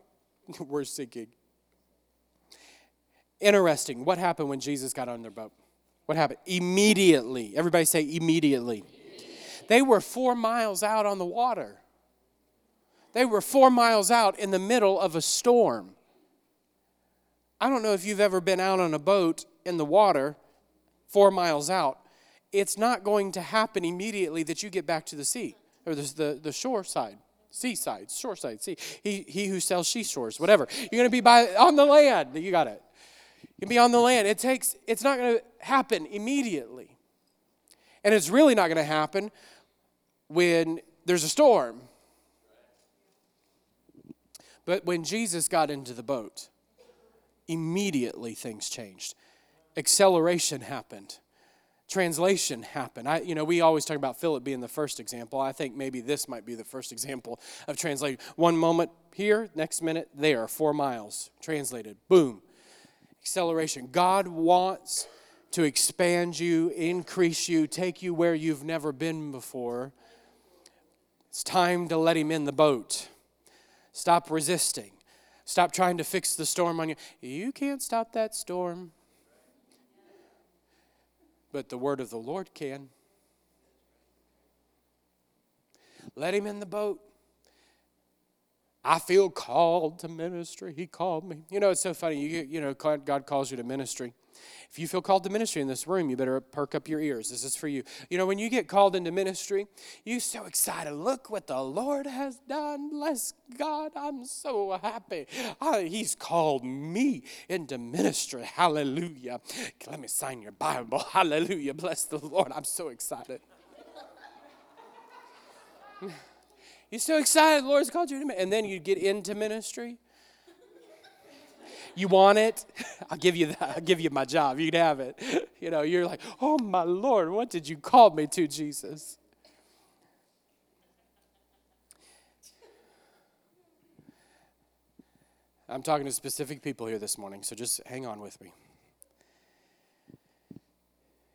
We're sinking. Interesting. What happened when Jesus got on their boat? What happened? Immediately. Everybody say immediately. They were four miles out on the water. They were four miles out in the middle of a storm. I don't know if you've ever been out on a boat in the water four miles out. It's not going to happen immediately that you get back to the sea or the, the, the shore side, seaside, shore side, sea. He, he who sells seashores, whatever. You're going to be by on the land. You got it. You can be on the land. It takes, it's not going to happen immediately. And it's really not going to happen when there's a storm. But when Jesus got into the boat, immediately things changed. Acceleration happened. Translation happened. I, you know, we always talk about Philip being the first example. I think maybe this might be the first example of translation. One moment here, next minute there, four miles translated. Boom. Acceleration. God wants to expand you, increase you, take you where you've never been before. It's time to let Him in the boat. Stop resisting. Stop trying to fix the storm on you. You can't stop that storm. But the word of the Lord can. Let him in the boat. I feel called to ministry. He called me. You know, it's so funny. You, you know, God calls you to ministry. If you feel called to ministry in this room, you better perk up your ears. This is for you. You know, when you get called into ministry, you're so excited. Look what the Lord has done. Bless God. I'm so happy. he's called me into ministry. Hallelujah. Let me sign your Bible. Hallelujah. Bless the Lord. I'm so excited. You're so excited. The Lord's called you to And then you get into ministry you want it? I'll give you that. I'll give you my job. You can have it. You know, you're like, oh my Lord, what did you call me to, Jesus? I'm talking to specific people here this morning, so just hang on with me.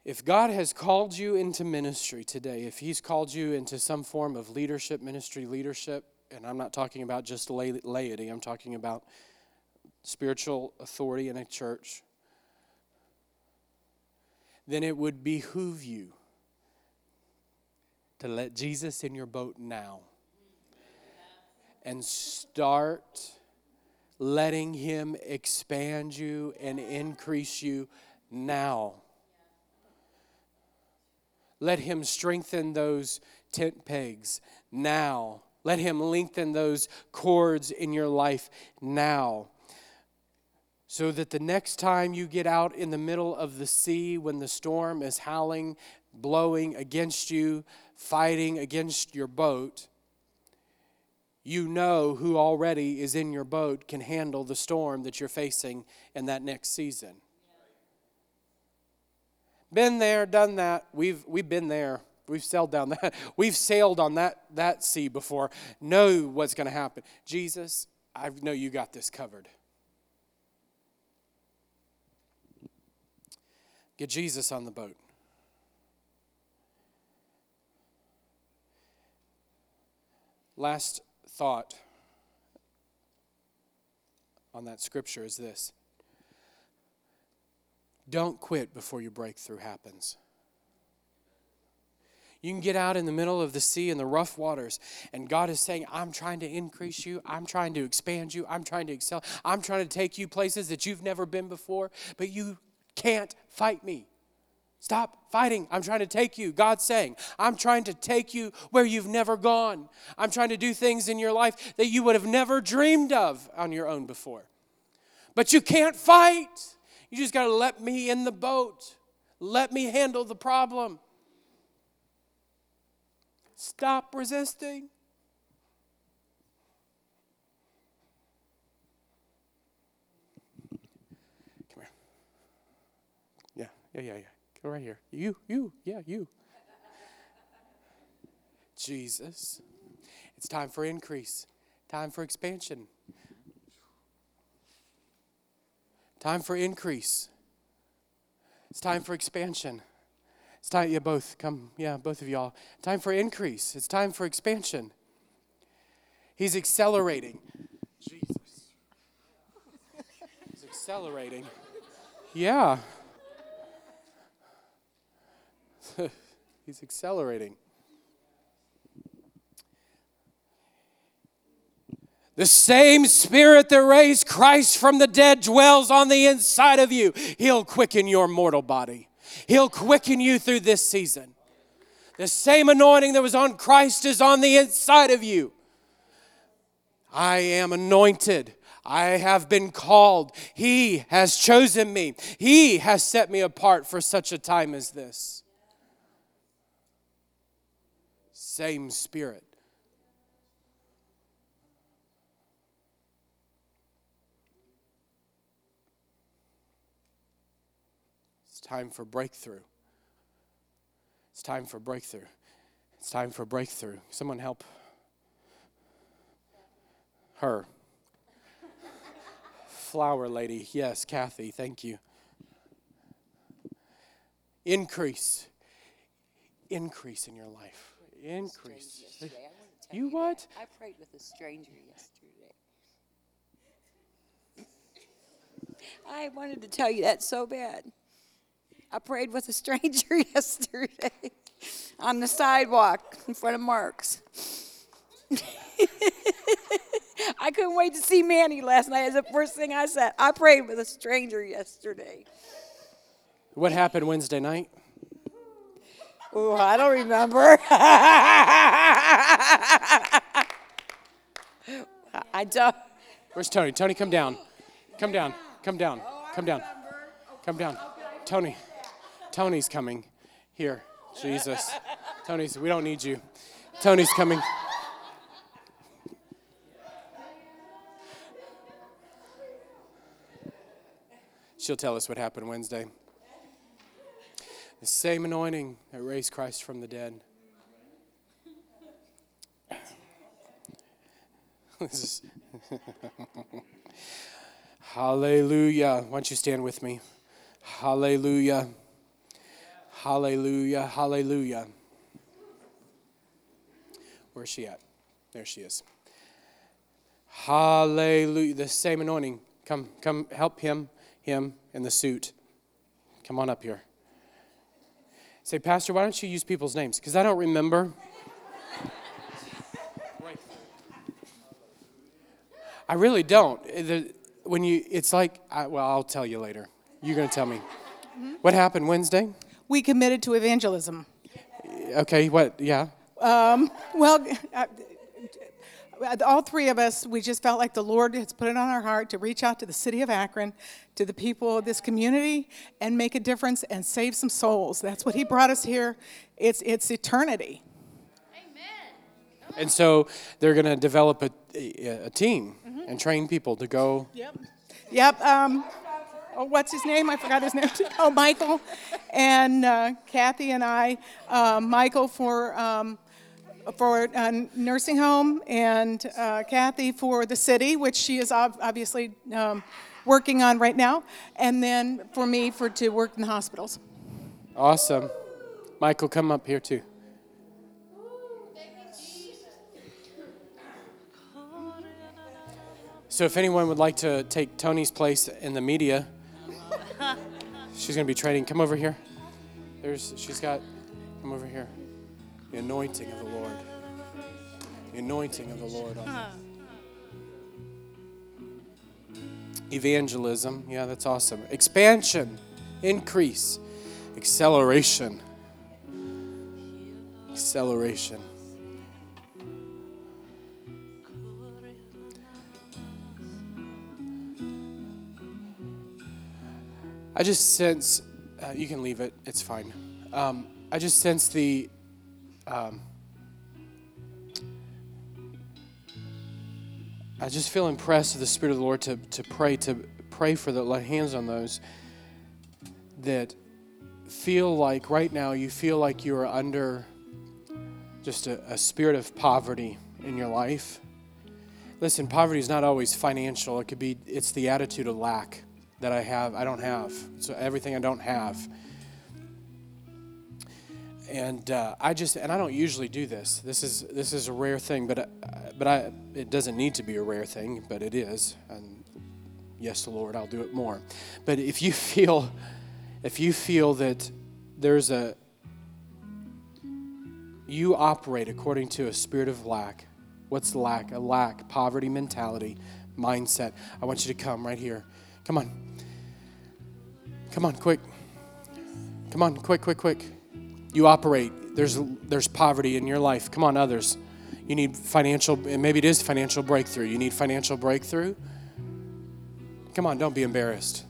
If God has called you into ministry today, if He's called you into some form of leadership, ministry leadership, and I'm not talking about just laity, I'm talking about spiritual authority in a church, then it would behoove you to let Jesus in your boat now and start letting Him expand you and increase you now. Let Him strengthen those tent pegs now. Let Him lengthen those cords in your life now so that the next time you get out in the middle of the sea when the storm is howling, blowing against you, fighting against your boat, you know who already is in your boat can handle the storm that you're facing in that next season. Been there, done that. We've, we've been there. We've sailed down that. We've sailed on that, that sea before. Know what's going to happen. Jesus, I know you got this covered. Get Jesus on the boat. Last thought on that scripture is this don't quit before your breakthrough happens. You can get out in the middle of the sea in the rough waters, and God is saying, I'm trying to increase you. I'm trying to expand you. I'm trying to excel. I'm trying to take you places that you've never been before, but you can't fight me. Stop fighting. I'm trying to take you. God's saying, I'm trying to take you where you've never gone. I'm trying to do things in your life that you would have never dreamed of on your own before. But you can't fight. You just got to let me in the boat. Let me handle the problem. Stop resisting. Come here. Yeah, yeah, yeah, yeah. Go right here. You, you, yeah, you. Jesus. It's time for increase, time for expansion, time for increase. It's time for expansion. It's time, yeah, both come, yeah, both of y'all. Time for increase. It's time for expansion. He's accelerating. Jesus. He's accelerating. Yeah. He's accelerating. The same spirit that raised Christ from the dead dwells on the inside of you. He'll quicken your mortal body, He'll quicken you through this season. The same anointing that was on Christ is on the inside of you. I am anointed. I have been called. He has chosen me. He has set me apart for such a time as this. Same spirit. It's time for breakthrough. It's time for breakthrough. It's time for breakthrough. Someone help her. Flower lady. Yes, Kathy. Thank you. Increase. Increase in your life. Increase. You what? I prayed with a stranger yesterday. I wanted to tell you that so bad. I prayed with a stranger yesterday on the sidewalk in front of Mark's. I couldn't wait to see Manny last night. As the first thing I said, I prayed with a stranger yesterday. What happened Wednesday night? Oh, I don't remember. I don't. Where's Tony? Tony, come down. Come down. Come down. Come down. Come down. Tony. Tony's coming. Here. Jesus. Tony's, we don't need you. Tony's coming. She'll tell us what happened Wednesday. The same anointing that raised Christ from the dead. is Hallelujah. Why don't you stand with me? Hallelujah. Hallelujah. Hallelujah. Where's she at? There she is. Hallelujah. The same anointing. Come, come, help him, him in the suit. Come on up here. Say, Pastor, why don't you use people's names? Because I don't remember. I really don't. When you, it's like, I, well, I'll tell you later. You're going to tell me. Mm-hmm. What happened Wednesday? We committed to evangelism. Okay, what? Yeah. Well, uh, all three of us, we just felt like the Lord has put it on our heart to reach out to the city of Akron, to the people of this community, and make a difference and save some souls. That's what He brought us here. It's, it's eternity. Amen. And so they're going to develop a, a, a team and train people to go. Yep. Yep. Um, oh, what's his name? I forgot his name. Oh, Michael. And uh, Kathy and I, uh, Michael for, um, for a nursing home, and uh, Kathy for the city, which she is ob- obviously um, working on right now, and then for me for to work in the hospitals. Awesome. Michael, come up here too. So, if anyone would like to take Tony's place in the media, she's going to be training. Come over here. There's, she's got, come over here. The anointing of the Lord. The anointing of the Lord. On Evangelism. Yeah, that's awesome. Expansion, increase, acceleration. Acceleration. I just sense, uh, you can leave it, it's fine. Um, I just sense the, um, I just feel impressed with the Spirit of the Lord to, to pray, to pray for the, lay hands on those that feel like right now you feel like you are under just a, a spirit of poverty in your life. Listen, poverty is not always financial. It could be, it's the attitude of lack that I have, I don't have. So everything I don't have. And uh, I just, and I don't usually do this. This is this is a rare thing, but uh, but I, it doesn't need to be a rare thing, but it is. And yes, Lord, I'll do it more. But if you feel, if you feel that there's a you operate according to a spirit of lack. What's lack? A lack, poverty mentality, mindset. I want you to come right here. Come on. Come on, quick. Come on, quick, quick, quick. You operate. There's there's poverty in your life. Come on, others. You need financial and maybe it is financial breakthrough. You need financial breakthrough. Come on, don't be embarrassed.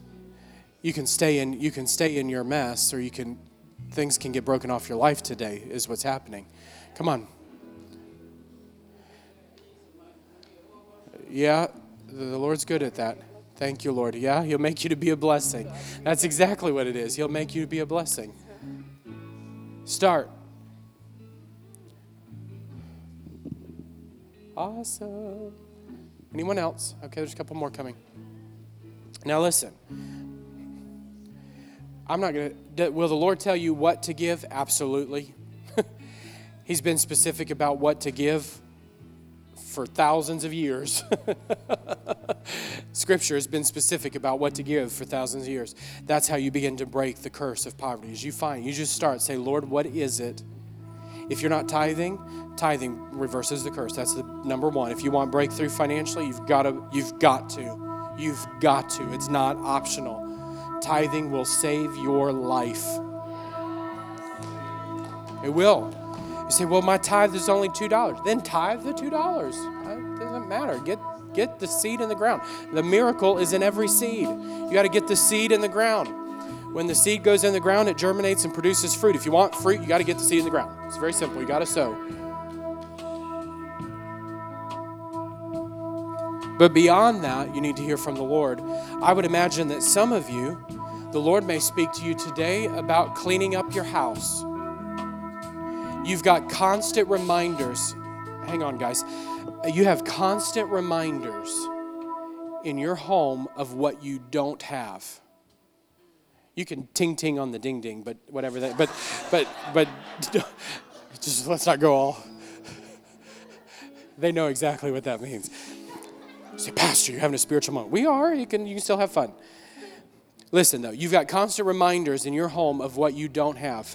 You can stay in you can stay in your mess or you can things can get broken off your life today is what's happening. Come on. Yeah, the Lord's good at that. Thank you, Lord. Yeah, He'll make you to be a blessing. That's exactly what it is. He'll make you to be a blessing. Start. Awesome. Anyone else? Okay, there's a couple more coming. Now, listen. I'm not going to. Will the Lord tell you what to give? Absolutely. He's been specific about what to give for thousands of years. Scripture has been specific about what to give for thousands of years. That's how you begin to break the curse of poverty. As you find, you just start say, Lord, what is it? If you're not tithing, tithing reverses the curse. That's the number one. If you want breakthrough financially, you've got to. You've got to. You've got to. It's not optional. Tithing will save your life. It will. You say, well, my tithe is only $2. Then tithe the $2. Uh, it doesn't matter. Get, get the seed in the ground. The miracle is in every seed. You got to get the seed in the ground. When the seed goes in the ground, it germinates and produces fruit. If you want fruit, you got to get the seed in the ground. It's very simple. You got to sow. But beyond that, you need to hear from the Lord. I would imagine that some of you, the Lord may speak to you today about cleaning up your house You've got constant reminders. Hang on, guys. You have constant reminders in your home of what you don't have. You can ting ting on the ding ding, but whatever that. But but but just let's not go all. They know exactly what that means. say, Pastor, you're having a spiritual moment. We are. You can you can still have fun. Listen though, you've got constant reminders in your home of what you don't have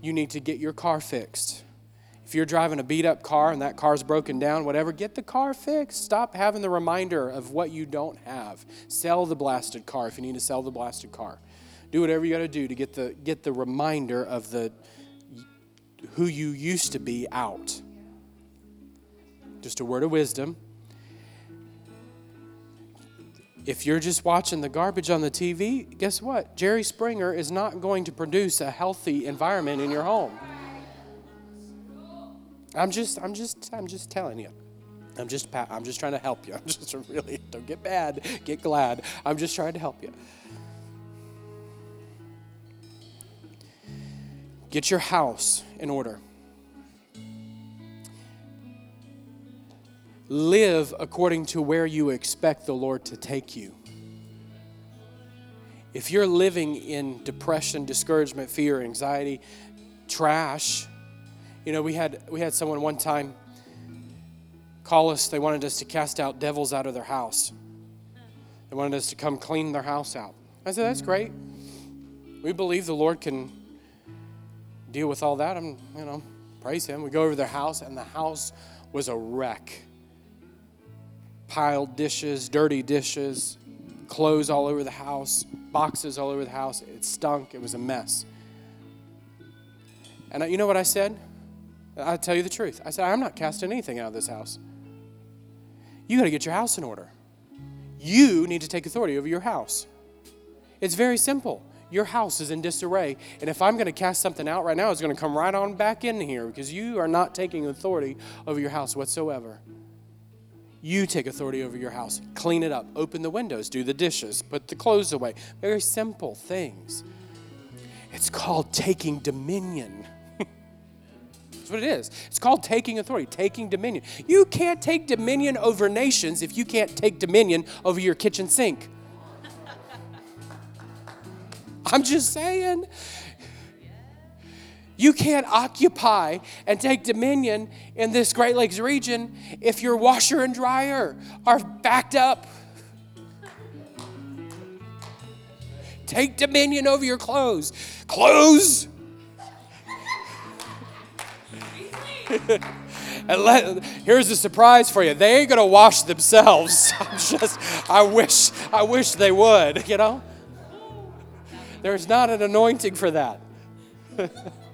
you need to get your car fixed. If you're driving a beat up car and that car's broken down, whatever, get the car fixed. Stop having the reminder of what you don't have. Sell the blasted car if you need to sell the blasted car. Do whatever you got to do to get the get the reminder of the who you used to be out. Just a word of wisdom. If you're just watching the garbage on the TV, guess what? Jerry Springer is not going to produce a healthy environment in your home. I'm just, I'm just, I'm just telling you. I'm just, I'm just trying to help you. I'm just really, don't get bad, get glad. I'm just trying to help you. Get your house in order. Live according to where you expect the Lord to take you. If you're living in depression, discouragement, fear, anxiety, trash, you know, we had we had someone one time call us, they wanted us to cast out devils out of their house. They wanted us to come clean their house out. I said, That's great. We believe the Lord can deal with all that. I'm, you know, praise Him. We go over their house, and the house was a wreck piled dishes, dirty dishes, clothes all over the house, boxes all over the house. It stunk. It was a mess. And you know what I said? I'll tell you the truth. I said, I'm not casting anything out of this house. You got to get your house in order. You need to take authority over your house. It's very simple. Your house is in disarray. And if I'm going to cast something out right now, it's going to come right on back in here because you are not taking authority over your house whatsoever. You take authority over your house. Clean it up. Open the windows. Do the dishes. Put the clothes away. Very simple things. It's called taking dominion. That's what it is. It's called taking authority, taking dominion. You can't take dominion over nations if you can't take dominion over your kitchen sink. I'm just saying. You can't occupy and take dominion in this Great Lakes region if your washer and dryer are backed up. Take dominion over your clothes. Clothes! and let, here's a surprise for you. They ain't gonna wash themselves. I'm just, I wish, I wish they would, you know? There's not an anointing for that.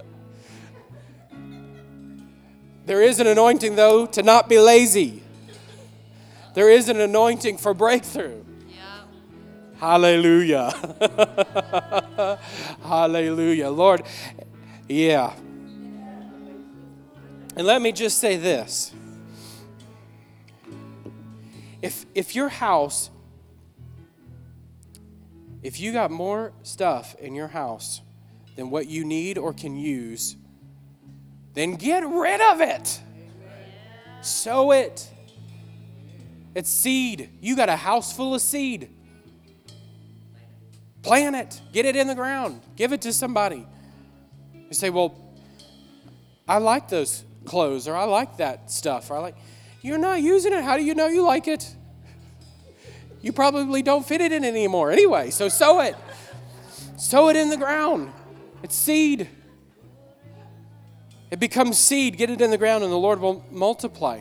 there is an anointing, though, to not be lazy. There is an anointing for breakthrough. Hallelujah. Hallelujah. Lord, yeah. And let me just say this. If, if your house, if you got more stuff in your house than what you need or can use, then get rid of it. Sow it. It's seed. You got a house full of seed. Plant it, get it in the ground, give it to somebody. You say, Well, I like those clothes, or I like that stuff, or I like, you're not using it. How do you know you like it? You probably don't fit it in anymore anyway, so sow it. Sow it in the ground. It's seed. It becomes seed, get it in the ground, and the Lord will multiply.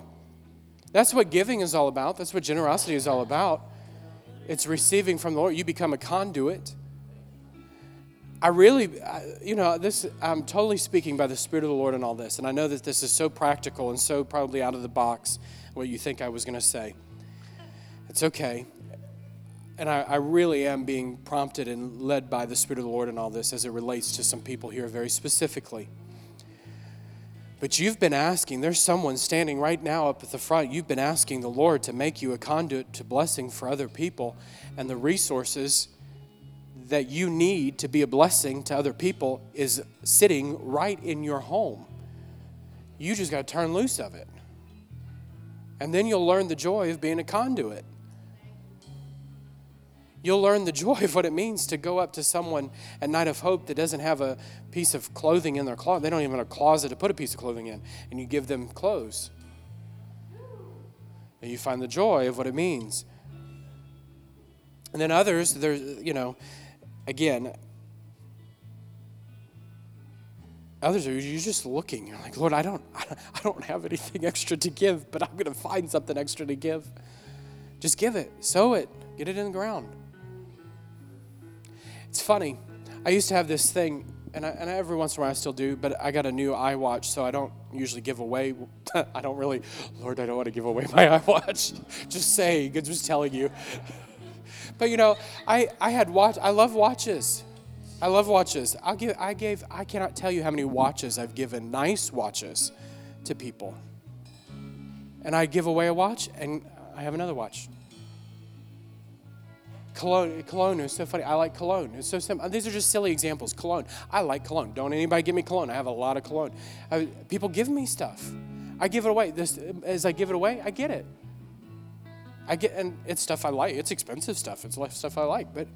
That's what giving is all about. That's what generosity is all about. It's receiving from the Lord. You become a conduit. I really, you know, this, I'm totally speaking by the Spirit of the Lord in all this. And I know that this is so practical and so probably out of the box, what you think I was going to say. It's okay. And I, I really am being prompted and led by the Spirit of the Lord in all this as it relates to some people here very specifically. But you've been asking, there's someone standing right now up at the front. You've been asking the Lord to make you a conduit to blessing for other people. And the resources that you need to be a blessing to other people is sitting right in your home. You just got to turn loose of it. And then you'll learn the joy of being a conduit. You'll learn the joy of what it means to go up to someone at Night of Hope that doesn't have a piece of clothing in their closet. They don't even have a closet to put a piece of clothing in, and you give them clothes. And you find the joy of what it means. And then others, there's, you know, again, others are you're just looking. You're like, Lord, I don't, I don't have anything extra to give, but I'm going to find something extra to give. Just give it, sow it, get it in the ground. It's funny. I used to have this thing, and, I, and every once in a while I still do, but I got a new iWatch, so I don't usually give away. I don't really, Lord, I don't want to give away my iWatch. just saying, just telling you. but you know, I, I had watch. I love watches. I love watches. I'll give. I gave. I cannot tell you how many watches I've given, nice watches, to people. And I give away a watch, and I have another watch. Cologne, cologne is so funny. I like cologne. It's so simple. Uh, these are just silly examples. Cologne. I like cologne. Don't anybody give me cologne. I have a lot of cologne. I, people give me stuff. I give it away. This, as I give it away, I get it. I get, and it's stuff I like. It's expensive stuff. It's stuff I like, but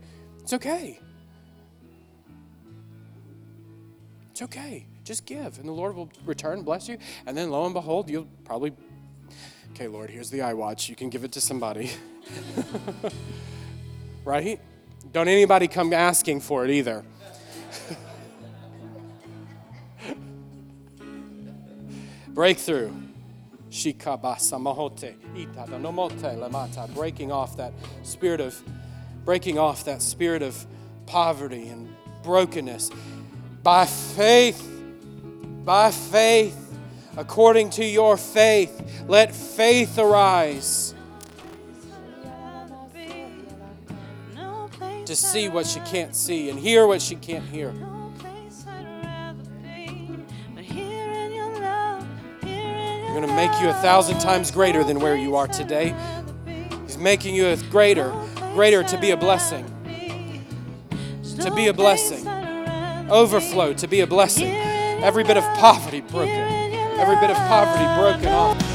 it's okay. It's okay. Just give, and the Lord will return, bless you, and then lo and behold, you'll probably, okay, Lord, here's the iWatch. You can give it to somebody. right? Don't anybody come asking for it either. Breakthrough. Breaking off that spirit of breaking off that spirit of poverty and brokenness. By faith, by faith, according to your faith, let faith arise. To see what she can't see and hear what she can't hear. He's going to make you a thousand times greater than where you are today. He's making you a greater, greater to be a blessing. To be a blessing. Overflow to be a blessing. Every bit of poverty broken. Every bit of poverty broken off.